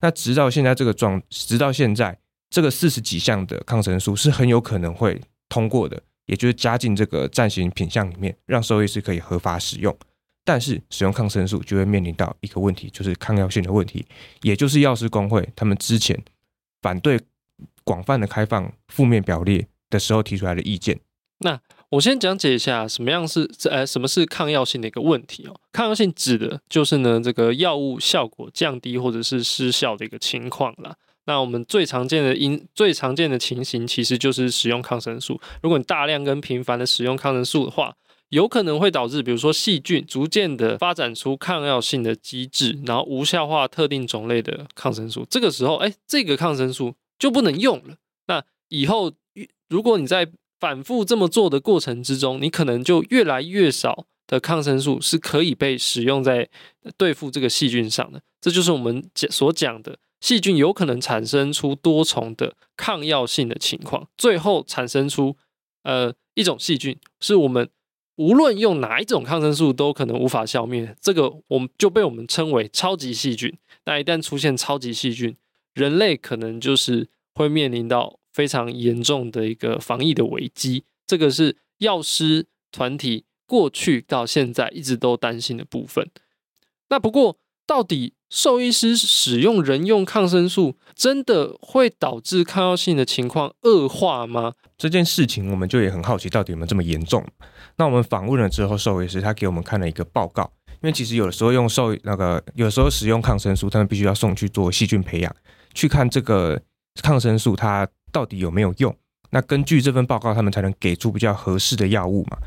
那直到现在这个状，直到现在这个四十几项的抗生素是很有可能会通过的。也就是加进这个暂行品项里面，让兽医师可以合法使用。但是使用抗生素就会面临到一个问题，就是抗药性的问题。也就是药师工会他们之前反对广泛的开放负面表列的时候提出来的意见。那我先讲解一下什么样是呃什么是抗药性的一个问题哦。抗药性指的就是呢这个药物效果降低或者是失效的一个情况啦。那我们最常见的因最常见的情形，其实就是使用抗生素。如果你大量跟频繁的使用抗生素的话，有可能会导致，比如说细菌逐渐的发展出抗药性的机制，然后无效化特定种类的抗生素。这个时候，哎，这个抗生素就不能用了。那以后，如果你在反复这么做的过程之中，你可能就越来越少的抗生素是可以被使用在对付这个细菌上的。这就是我们讲所讲的。细菌有可能产生出多重的抗药性的情况，最后产生出呃一种细菌，是我们无论用哪一种抗生素都可能无法消灭。这个我们就被我们称为超级细菌。那一旦出现超级细菌，人类可能就是会面临到非常严重的一个防疫的危机。这个是药师团体过去到现在一直都担心的部分。那不过，到底兽医师使用人用抗生素，真的会导致抗药性的情况恶化吗？这件事情我们就也很好奇，到底有没有这么严重？那我们访问了之后，兽医师他给我们看了一个报告，因为其实有的时候用兽那个，有时候使用抗生素，他们必须要送去做细菌培养，去看这个抗生素它到底有没有用。那根据这份报告，他们才能给出比较合适的药物嘛。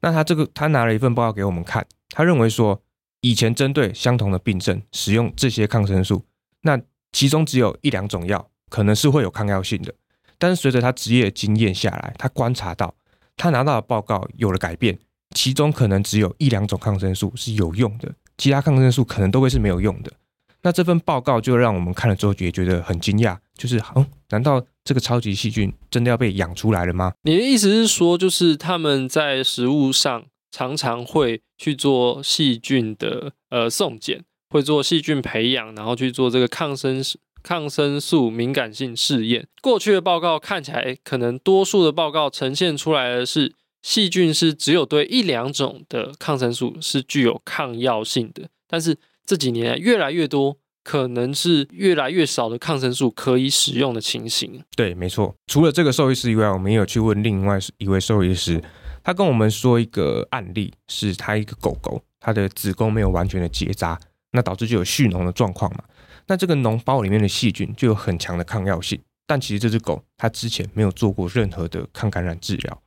那他这个他拿了一份报告给我们看，他认为说。以前针对相同的病症使用这些抗生素，那其中只有一两种药可能是会有抗药性的。但是随着他职业经验下来，他观察到他拿到的报告有了改变，其中可能只有一两种抗生素是有用的，其他抗生素可能都会是没有用的。那这份报告就让我们看了之后也觉得很惊讶，就是嗯，难道这个超级细菌真的要被养出来了吗？你的意思是说，就是他们在食物上？常常会去做细菌的呃送检，会做细菌培养，然后去做这个抗生素抗生素敏感性试验。过去的报告看起来，可能多数的报告呈现出来的是细菌是只有对一两种的抗生素是具有抗药性的，但是这几年越来越多，可能是越来越少的抗生素可以使用的情形。对，没错。除了这个兽医师以外，我们也有去问另外一位兽医师。他跟我们说一个案例，是他一个狗狗，它的子宫没有完全的结扎，那导致就有蓄脓的状况嘛。那这个脓包里面的细菌就有很强的抗药性，但其实这只狗它之前没有做过任何的抗感染治疗。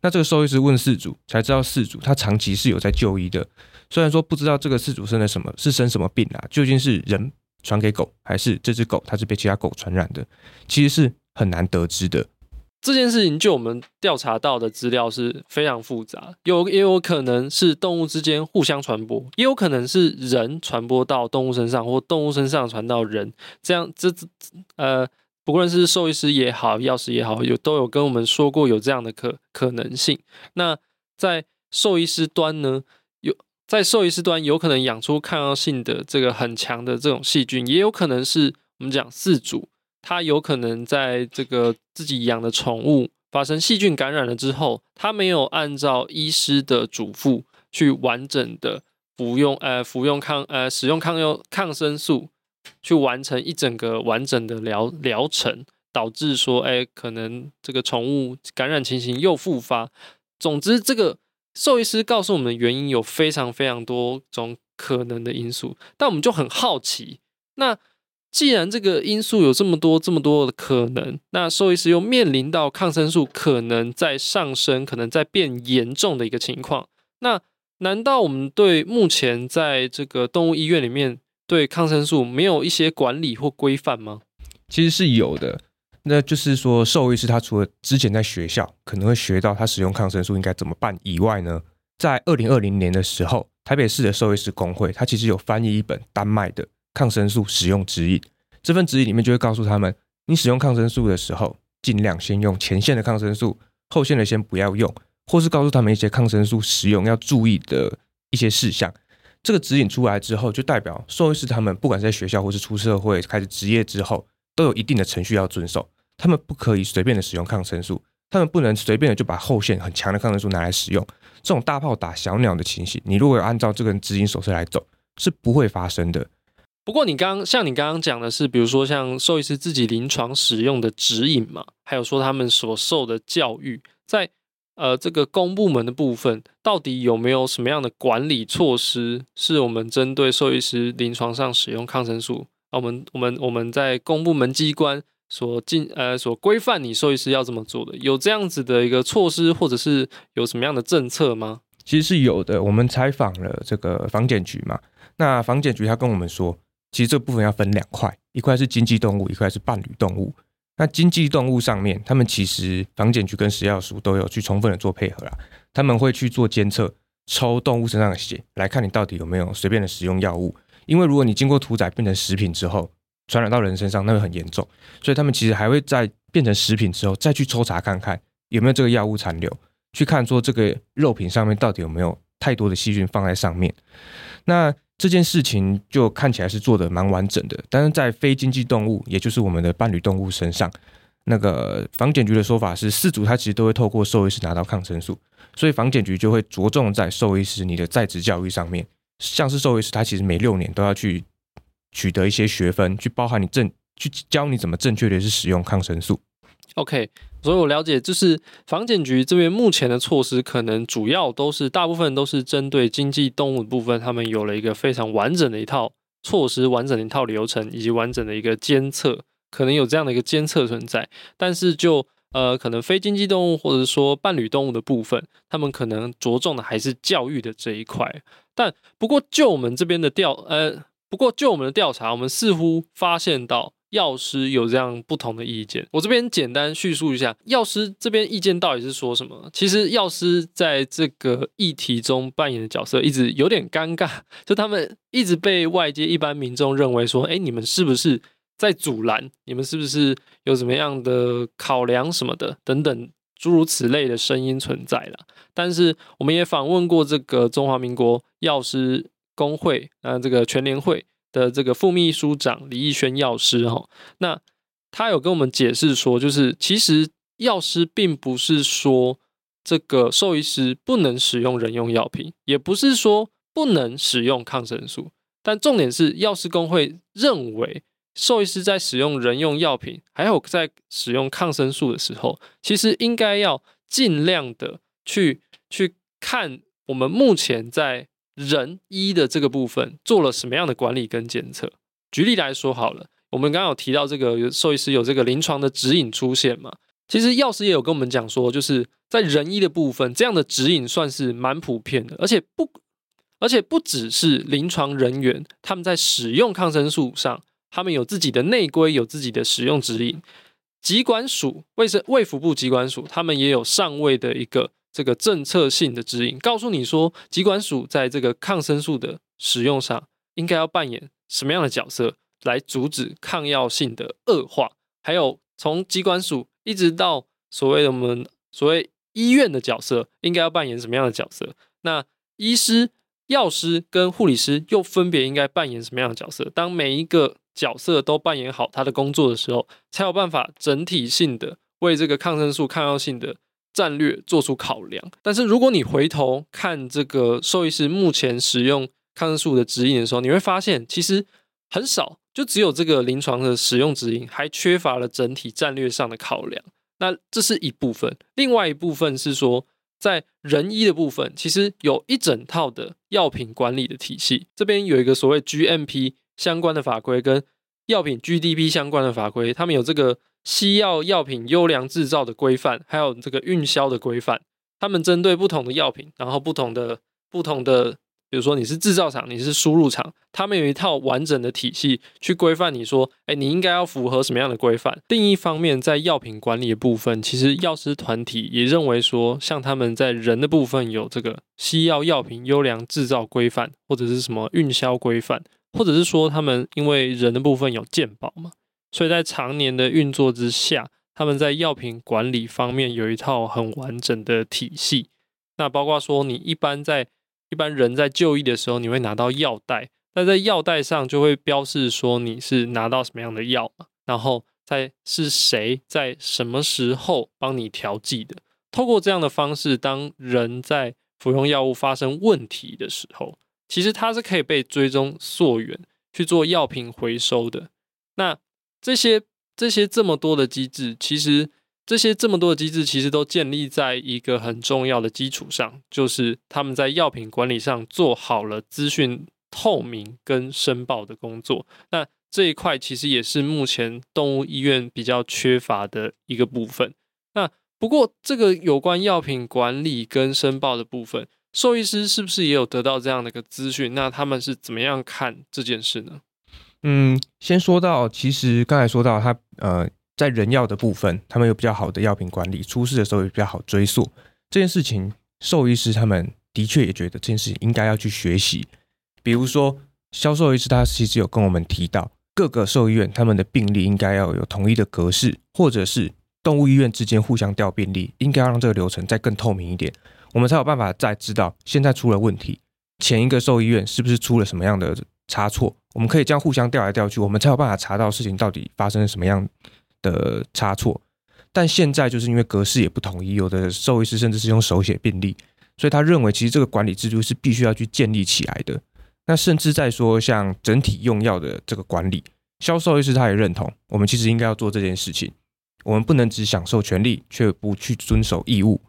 那这个兽医师问事主，才知道事主他长期是有在就医的，虽然说不知道这个事主生了什么，是生什么病啊，究竟是人传给狗，还是这只狗它是被其他狗传染的，其实是很难得知的。这件事情，就我们调查到的资料是非常复杂，有也有可能是动物之间互相传播，也有可能是人传播到动物身上，或动物身上传到人。这样，这呃，不论是兽医师也好，药师也好，有都有跟我们说过有这样的可可能性。那在兽医师端呢，有在兽医师端有可能养出抗药性的这个很强的这种细菌，也有可能是我们讲饲主。他有可能在这个自己养的宠物发生细菌感染了之后，他没有按照医师的嘱咐去完整的服用，呃，服用抗，呃，使用抗药抗生素去完成一整个完整的疗疗程，导致说，哎，可能这个宠物感染情形又复发。总之，这个兽医师告诉我们原因有非常非常多种可能的因素，但我们就很好奇，那。既然这个因素有这么多、这么多的可能，那兽医师又面临到抗生素可能在上升、可能在变严重的一个情况，那难道我们对目前在这个动物医院里面对抗生素没有一些管理或规范吗？其实是有的，那就是说兽医师他除了之前在学校可能会学到他使用抗生素应该怎么办以外呢，在二零二零年的时候，台北市的兽医师工会他其实有翻译一本丹麦的。抗生素使用指引，这份指引里面就会告诉他们，你使用抗生素的时候，尽量先用前线的抗生素，后线的先不要用，或是告诉他们一些抗生素使用要注意的一些事项。这个指引出来之后，就代表兽医师他们不管在学校或是出社会开始职业之后，都有一定的程序要遵守。他们不可以随便的使用抗生素，他们不能随便的就把后线很强的抗生素拿来使用。这种大炮打小鸟的情形，你如果有按照这个指引手册来走，是不会发生的。不过，你刚像你刚刚讲的是，比如说像兽医师自己临床使用的指引嘛，还有说他们所受的教育，在呃这个公部门的部分，到底有没有什么样的管理措施，是我们针对兽医师临床上使用抗生素，我们我们我们在公部门机关所进呃所规范你兽医师要这么做的，有这样子的一个措施，或者是有什么样的政策吗？其实是有的，我们采访了这个防检局嘛，那防检局他跟我们说。其实这部分要分两块，一块是经济动物，一块是伴侣动物。那经济动物上面，他们其实防检局跟食药署都有去充分的做配合啦。他们会去做监测，抽动物身上的血来看你到底有没有随便的使用药物。因为如果你经过屠宰变成食品之后，传染到人身上，那会很严重。所以他们其实还会在变成食品之后再去抽查看看有没有这个药物残留，去看说这个肉品上面到底有没有太多的细菌放在上面。那这件事情就看起来是做的蛮完整的，但是在非经济动物，也就是我们的伴侣动物身上，那个防检局的说法是，饲主他其实都会透过兽医师拿到抗生素，所以防检局就会着重在兽医师你的在职教育上面。像是兽医师，他其实每六年都要去取得一些学分，去包含你正去教你怎么正确的是使用抗生素。OK，所以我了解，就是防检局这边目前的措施，可能主要都是大部分都是针对经济动物部分，他们有了一个非常完整的一套措施、完整的一套流程以及完整的一个监测。可能有这样的一个监测存在，但是就呃，可能非经济动物或者说伴侣动物的部分，他们可能着重的还是教育的这一块。但不过就我们这边的调呃，不过就我们的调查，我们似乎发现到药师有这样不同的意见。我这边简单叙述一下，药师这边意见到底是说什么？其实药师在这个议题中扮演的角色一直有点尴尬，就他们一直被外界一般民众认为说，哎，你们是不是？在阻拦你们是不是有什么样的考量什么的等等诸如此类的声音存在了？但是我们也访问过这个中华民国药师工会啊，这个全联会的这个副秘书长李义轩药师哈，那他有跟我们解释说，就是其实药师并不是说这个兽医师不能使用人用药品，也不是说不能使用抗生素，但重点是药师公会认为。兽医师在使用人用药品，还有在使用抗生素的时候，其实应该要尽量的去去看我们目前在人医的这个部分做了什么样的管理跟检测。举例来说好了，我们刚刚有提到这个兽医师有这个临床的指引出现嘛？其实药师也有跟我们讲说，就是在人医的部分，这样的指引算是蛮普遍的，而且不而且不只是临床人员他们在使用抗生素上。他们有自己的内规，有自己的使用指引。疾管署卫生卫福部疾管署，他们也有上位的一个这个政策性的指引，告诉你说，疾管署在这个抗生素的使用上，应该要扮演什么样的角色，来阻止抗药性的恶化。还有从疾管署一直到所谓的我们所谓医院的角色，应该要扮演什么样的角色？那医师、药师跟护理师又分别应该扮演什么样的角色？当每一个角色都扮演好他的工作的时候，才有办法整体性的为这个抗生素抗药性的战略做出考量。但是如果你回头看这个兽医师目前使用抗生素的指引的时候，你会发现其实很少，就只有这个临床的使用指引，还缺乏了整体战略上的考量。那这是一部分，另外一部分是说，在人医的部分，其实有一整套的药品管理的体系，这边有一个所谓 GMP。相关的法规跟药品 GDP 相关的法规，他们有这个西药药品优良制造的规范，还有这个运销的规范。他们针对不同的药品，然后不同的不同的，比如说你是制造厂，你是输入厂，他们有一套完整的体系去规范你说，哎，你应该要符合什么样的规范。另一方面，在药品管理的部分，其实药师团体也认为说，像他们在人的部分有这个西药药品优良制造规范，或者是什么运销规范。或者是说，他们因为人的部分有健保嘛，所以在常年的运作之下，他们在药品管理方面有一套很完整的体系。那包括说，你一般在一般人在就医的时候，你会拿到药袋，那在药袋上就会标示说你是拿到什么样的药，然后在是谁在什么时候帮你调剂的。透过这样的方式，当人在服用药物发生问题的时候，其实它是可以被追踪溯源去做药品回收的。那这些这些这么多的机制，其实这些这么多的机制，其实都建立在一个很重要的基础上，就是他们在药品管理上做好了资讯透明跟申报的工作。那这一块其实也是目前动物医院比较缺乏的一个部分。那不过这个有关药品管理跟申报的部分。兽医师是不是也有得到这样的一个资讯？那他们是怎么样看这件事呢？嗯，先说到，其实刚才说到他呃，在人药的部分，他们有比较好的药品管理，出事的时候也比较好追溯。这件事情，兽医师他们的确也觉得这件事情应该要去学习。比如说，销售医师他其实有跟我们提到，各个兽医院他们的病历应该要有统一的格式，或者是动物医院之间互相调病历，应该要让这个流程再更透明一点。我们才有办法再知道现在出了问题，前一个兽医院是不是出了什么样的差错？我们可以这样互相调来调去，我们才有办法查到事情到底发生了什么样的差错。但现在就是因为格式也不统一，有的兽医师甚至是用手写病历，所以他认为其实这个管理制度是必须要去建立起来的。那甚至在说像整体用药的这个管理，销售医师他也认同，我们其实应该要做这件事情。我们不能只享受权利，却不去遵守义务。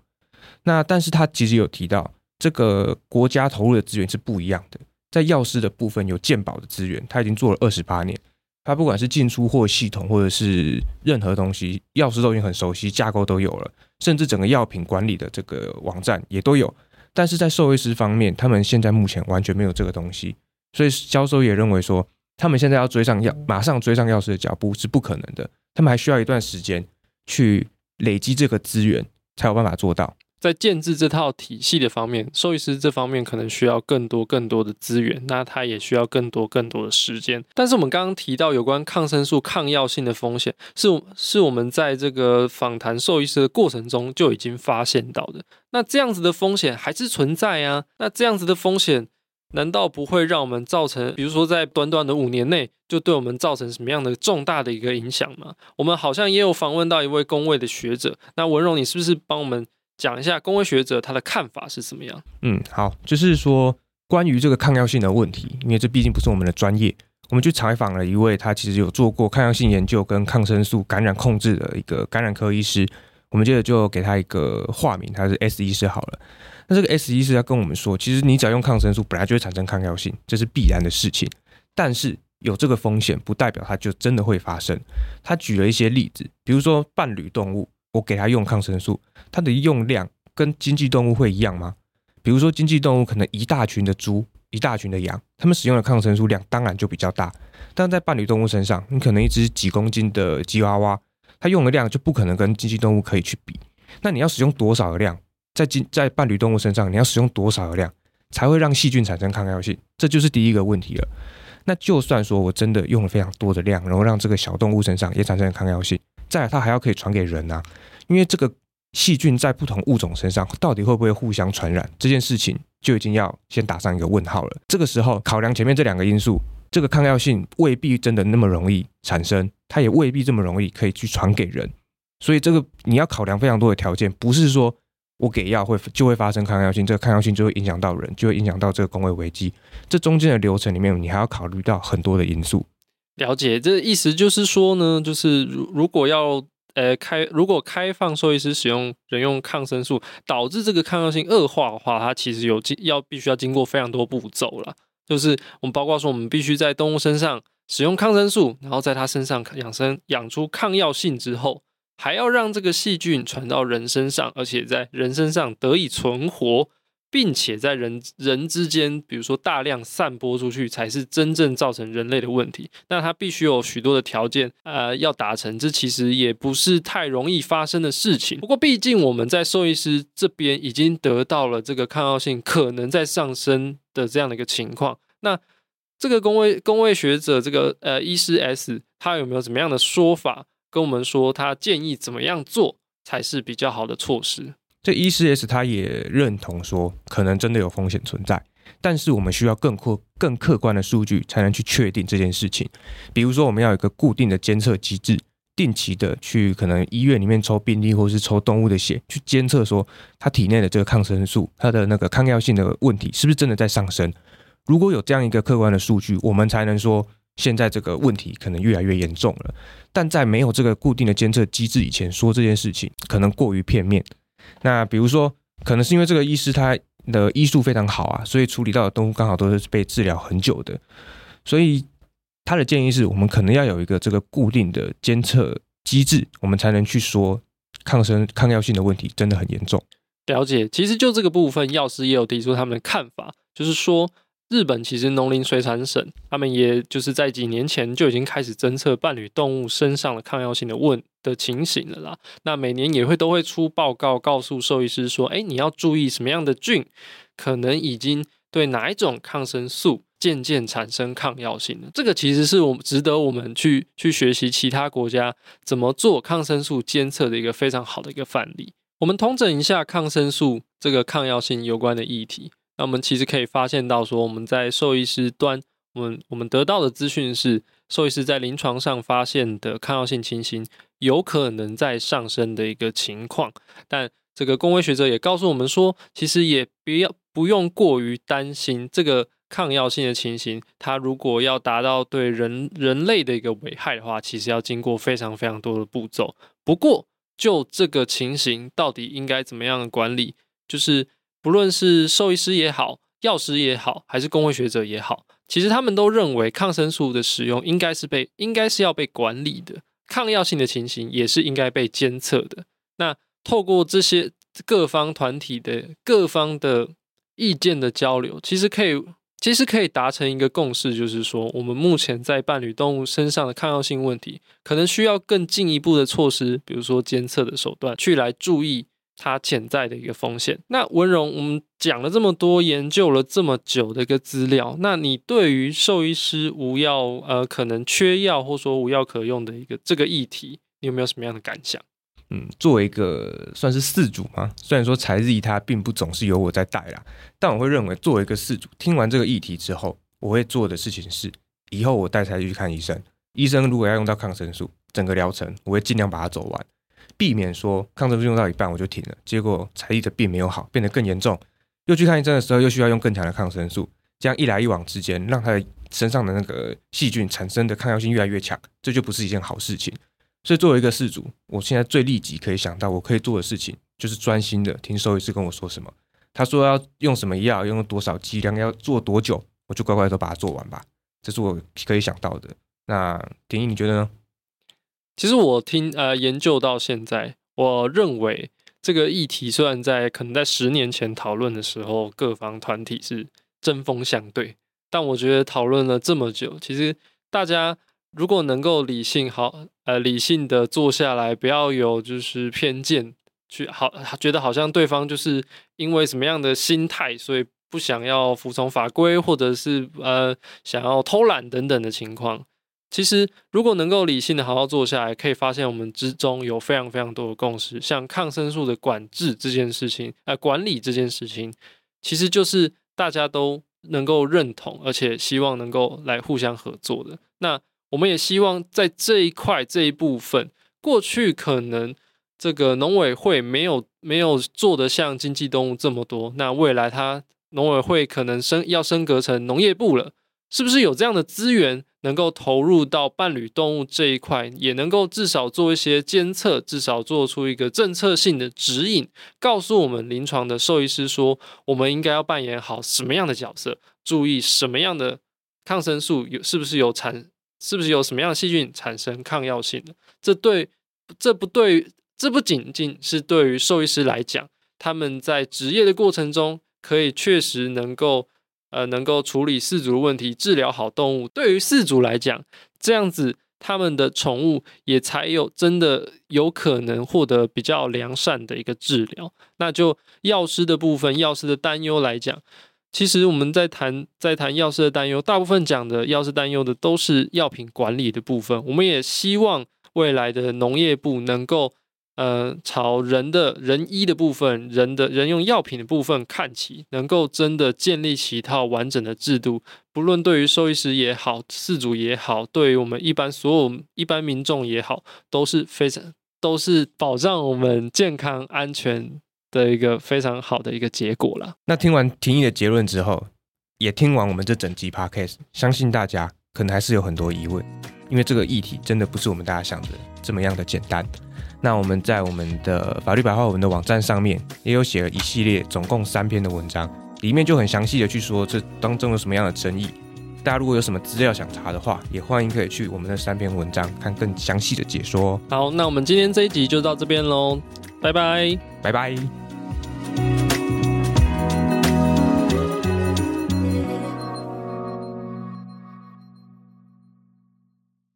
那但是他其实有提到，这个国家投入的资源是不一样的。在药师的部分有鉴宝的资源，他已经做了二十八年。他不管是进出货系统，或者是任何东西，药师都已经很熟悉，架构都有了，甚至整个药品管理的这个网站也都有。但是在兽医师方面，他们现在目前完全没有这个东西，所以销售也认为说，他们现在要追上药，马上追上药师的脚步是不可能的。他们还需要一段时间去累积这个资源，才有办法做到。在建制这套体系的方面，兽医师这方面可能需要更多更多的资源，那他也需要更多更多的时间。但是我们刚刚提到有关抗生素抗药性的风险，是是我们在这个访谈兽医师的过程中就已经发现到的。那这样子的风险还是存在啊？那这样子的风险难道不会让我们造成，比如说在短短的五年内就对我们造成什么样的重大的一个影响吗？我们好像也有访问到一位工位的学者，那文荣，你是不是帮我们？讲一下公卫学者他的看法是怎么样？嗯，好，就是说关于这个抗药性的问题，因为这毕竟不是我们的专业，我们去采访了一位他其实有做过抗药性研究跟抗生素感染控制的一个感染科医师，我们接着就给他一个化名，他是 S 医师好了。那这个 S 医师他跟我们说，其实你只要用抗生素，本来就会产生抗药性，这是必然的事情。但是有这个风险，不代表它就真的会发生。他举了一些例子，比如说伴侣动物。我给他用抗生素，它的用量跟经济动物会一样吗？比如说经济动物可能一大群的猪、一大群的羊，它们使用的抗生素量当然就比较大。但在伴侣动物身上，你可能一只几公斤的吉娃娃，它用的量就不可能跟经济动物可以去比。那你要使用多少的量，在经在伴侣动物身上，你要使用多少的量才会让细菌产生抗药性？这就是第一个问题了。那就算说我真的用了非常多的量，然后让这个小动物身上也产生抗药性。再，它还要可以传给人啊，因为这个细菌在不同物种身上到底会不会互相传染，这件事情就已经要先打上一个问号了。这个时候考量前面这两个因素，这个抗药性未必真的那么容易产生，它也未必这么容易可以去传给人。所以这个你要考量非常多的条件，不是说我给药会就会发生抗药性，这个抗药性就会影响到人，就会影响到这个公卫危机。这中间的流程里面，你还要考虑到很多的因素。了解，这意思就是说呢，就是如如果要呃开，如果开放兽医师使用人用抗生素，导致这个抗药性恶化的话，它其实有经要必须要经过非常多步骤了。就是我们包括说，我们必须在动物身上使用抗生素，然后在它身上养生养出抗药性之后，还要让这个细菌传到人身上，而且在人身上得以存活。并且在人人之间，比如说大量散播出去，才是真正造成人类的问题。那它必须有许多的条件，呃，要达成，这其实也不是太容易发生的事情。不过，毕竟我们在兽医师这边已经得到了这个抗药性可能在上升的这样的一个情况。那这个公卫公卫学者，这个呃医师 S，他有没有怎么样的说法跟我们说，他建议怎么样做才是比较好的措施？这 E4S 他也认同说，可能真的有风险存在，但是我们需要更客更客观的数据才能去确定这件事情。比如说，我们要有一个固定的监测机制，定期的去可能医院里面抽病例或是抽动物的血，去监测说它体内的这个抗生素，它的那个抗药性的问题是不是真的在上升。如果有这样一个客观的数据，我们才能说现在这个问题可能越来越严重了。但在没有这个固定的监测机制以前，说这件事情可能过于片面。那比如说，可能是因为这个医师他的医术非常好啊，所以处理到的动物刚好都是被治疗很久的，所以他的建议是我们可能要有一个这个固定的监测机制，我们才能去说抗生抗药性的问题真的很严重。了解，其实就这个部分，药师也有提出他们的看法，就是说。日本其实农林水产省，他们也就是在几年前就已经开始侦测伴侣动物身上的抗药性的问的情形了啦。那每年也会都会出报告，告诉兽医师说，哎，你要注意什么样的菌，可能已经对哪一种抗生素渐渐产生抗药性了。这个其实是我们值得我们去去学习其他国家怎么做抗生素监测的一个非常好的一个范例。我们统整一下抗生素这个抗药性有关的议题。那我们其实可以发现到，说我们在兽医师端，我们我们得到的资讯是，兽医师在临床上发现的抗药性情形有可能在上升的一个情况，但这个公卫学者也告诉我们说，其实也不要不用过于担心这个抗药性的情形，它如果要达到对人人类的一个危害的话，其实要经过非常非常多的步骤。不过，就这个情形，到底应该怎么样管理，就是不论是兽医师也好，药师也好，还是公卫学者也好，其实他们都认为抗生素的使用应该是被应该是要被管理的，抗药性的情形也是应该被监测的。那透过这些各方团体的各方的意见的交流，其实可以，其实可以达成一个共识，就是说，我们目前在伴侣动物身上的抗药性问题，可能需要更进一步的措施，比如说监测的手段，去来注意它潜在的一个风险。那文荣，我们讲了这么多，研究了这么久的一个资料，那你对于兽医师无药，呃，可能缺药，或说无药可用的一个这个议题，你有没有什么样的感想？嗯，作为一个算是饲主嘛，虽然说才艺它并不总是由我在带啦，但我会认为作为一个饲主，听完这个议题之后，我会做的事情是，以后我带才艺去看医生，医生如果要用到抗生素，整个疗程我会尽量把它走完，避免说抗生素用到一半我就停了，结果才艺的病没有好，变得更严重，又去看医生的时候又需要用更强的抗生素，这样一来一往之间，让他的身上的那个细菌产生的抗药性越来越强，这就不是一件好事情。所以，作为一个事主，我现在最立即可以想到我可以做的事情，就是专心的听兽医师跟我说什么。他说要用什么药，用多少剂量，要做多久，我就乖乖都把它做完吧。这是我可以想到的。那田一，你觉得呢？其实我听呃研究到现在，我认为这个议题虽然在可能在十年前讨论的时候，各方团体是针锋相对，但我觉得讨论了这么久，其实大家。如果能够理性好，呃，理性的坐下来，不要有就是偏见，去好觉得好像对方就是因为什么样的心态，所以不想要服从法规，或者是呃想要偷懒等等的情况。其实如果能够理性的好好坐下来，可以发现我们之中有非常非常多的共识。像抗生素的管制这件事情，呃，管理这件事情，其实就是大家都能够认同，而且希望能够来互相合作的。那我们也希望在这一块这一部分，过去可能这个农委会没有没有做得像经济动物这么多，那未来它农委会可能升要升格成农业部了，是不是有这样的资源能够投入到伴侣动物这一块，也能够至少做一些监测，至少做出一个政策性的指引，告诉我们临床的兽医师说，我们应该要扮演好什么样的角色，注意什么样的抗生素有是不是有产。是不是有什么样的细菌产生抗药性的？这对，这不对，这不仅仅是对于兽医师来讲，他们在职业的过程中可以确实能够，呃，能够处理饲主的问题，治疗好动物。对于饲主来讲，这样子他们的宠物也才有真的有可能获得比较良善的一个治疗。那就药师的部分，药师的担忧来讲。其实我们在谈在谈药师的担忧，大部分讲的药师担忧的都是药品管理的部分。我们也希望未来的农业部能够，呃，朝人的人医的部分、人的人用药品的部分看齐，能够真的建立起一套完整的制度。不论对于兽医师也好，饲主也好，对于我们一般所有一般民众也好，都是非常都是保障我们健康安全的一个非常好的一个结果了。那听完廷义的结论之后，也听完我们这整集 podcast，相信大家可能还是有很多疑问，因为这个议题真的不是我们大家想的这么样的简单。那我们在我们的法律白话文的网站上面也有写了一系列总共三篇的文章，里面就很详细的去说这当中有什么样的争议。大家如果有什么资料想查的话，也欢迎可以去我们的三篇文章看更详细的解说。好，那我们今天这一集就到这边喽，拜拜，拜拜。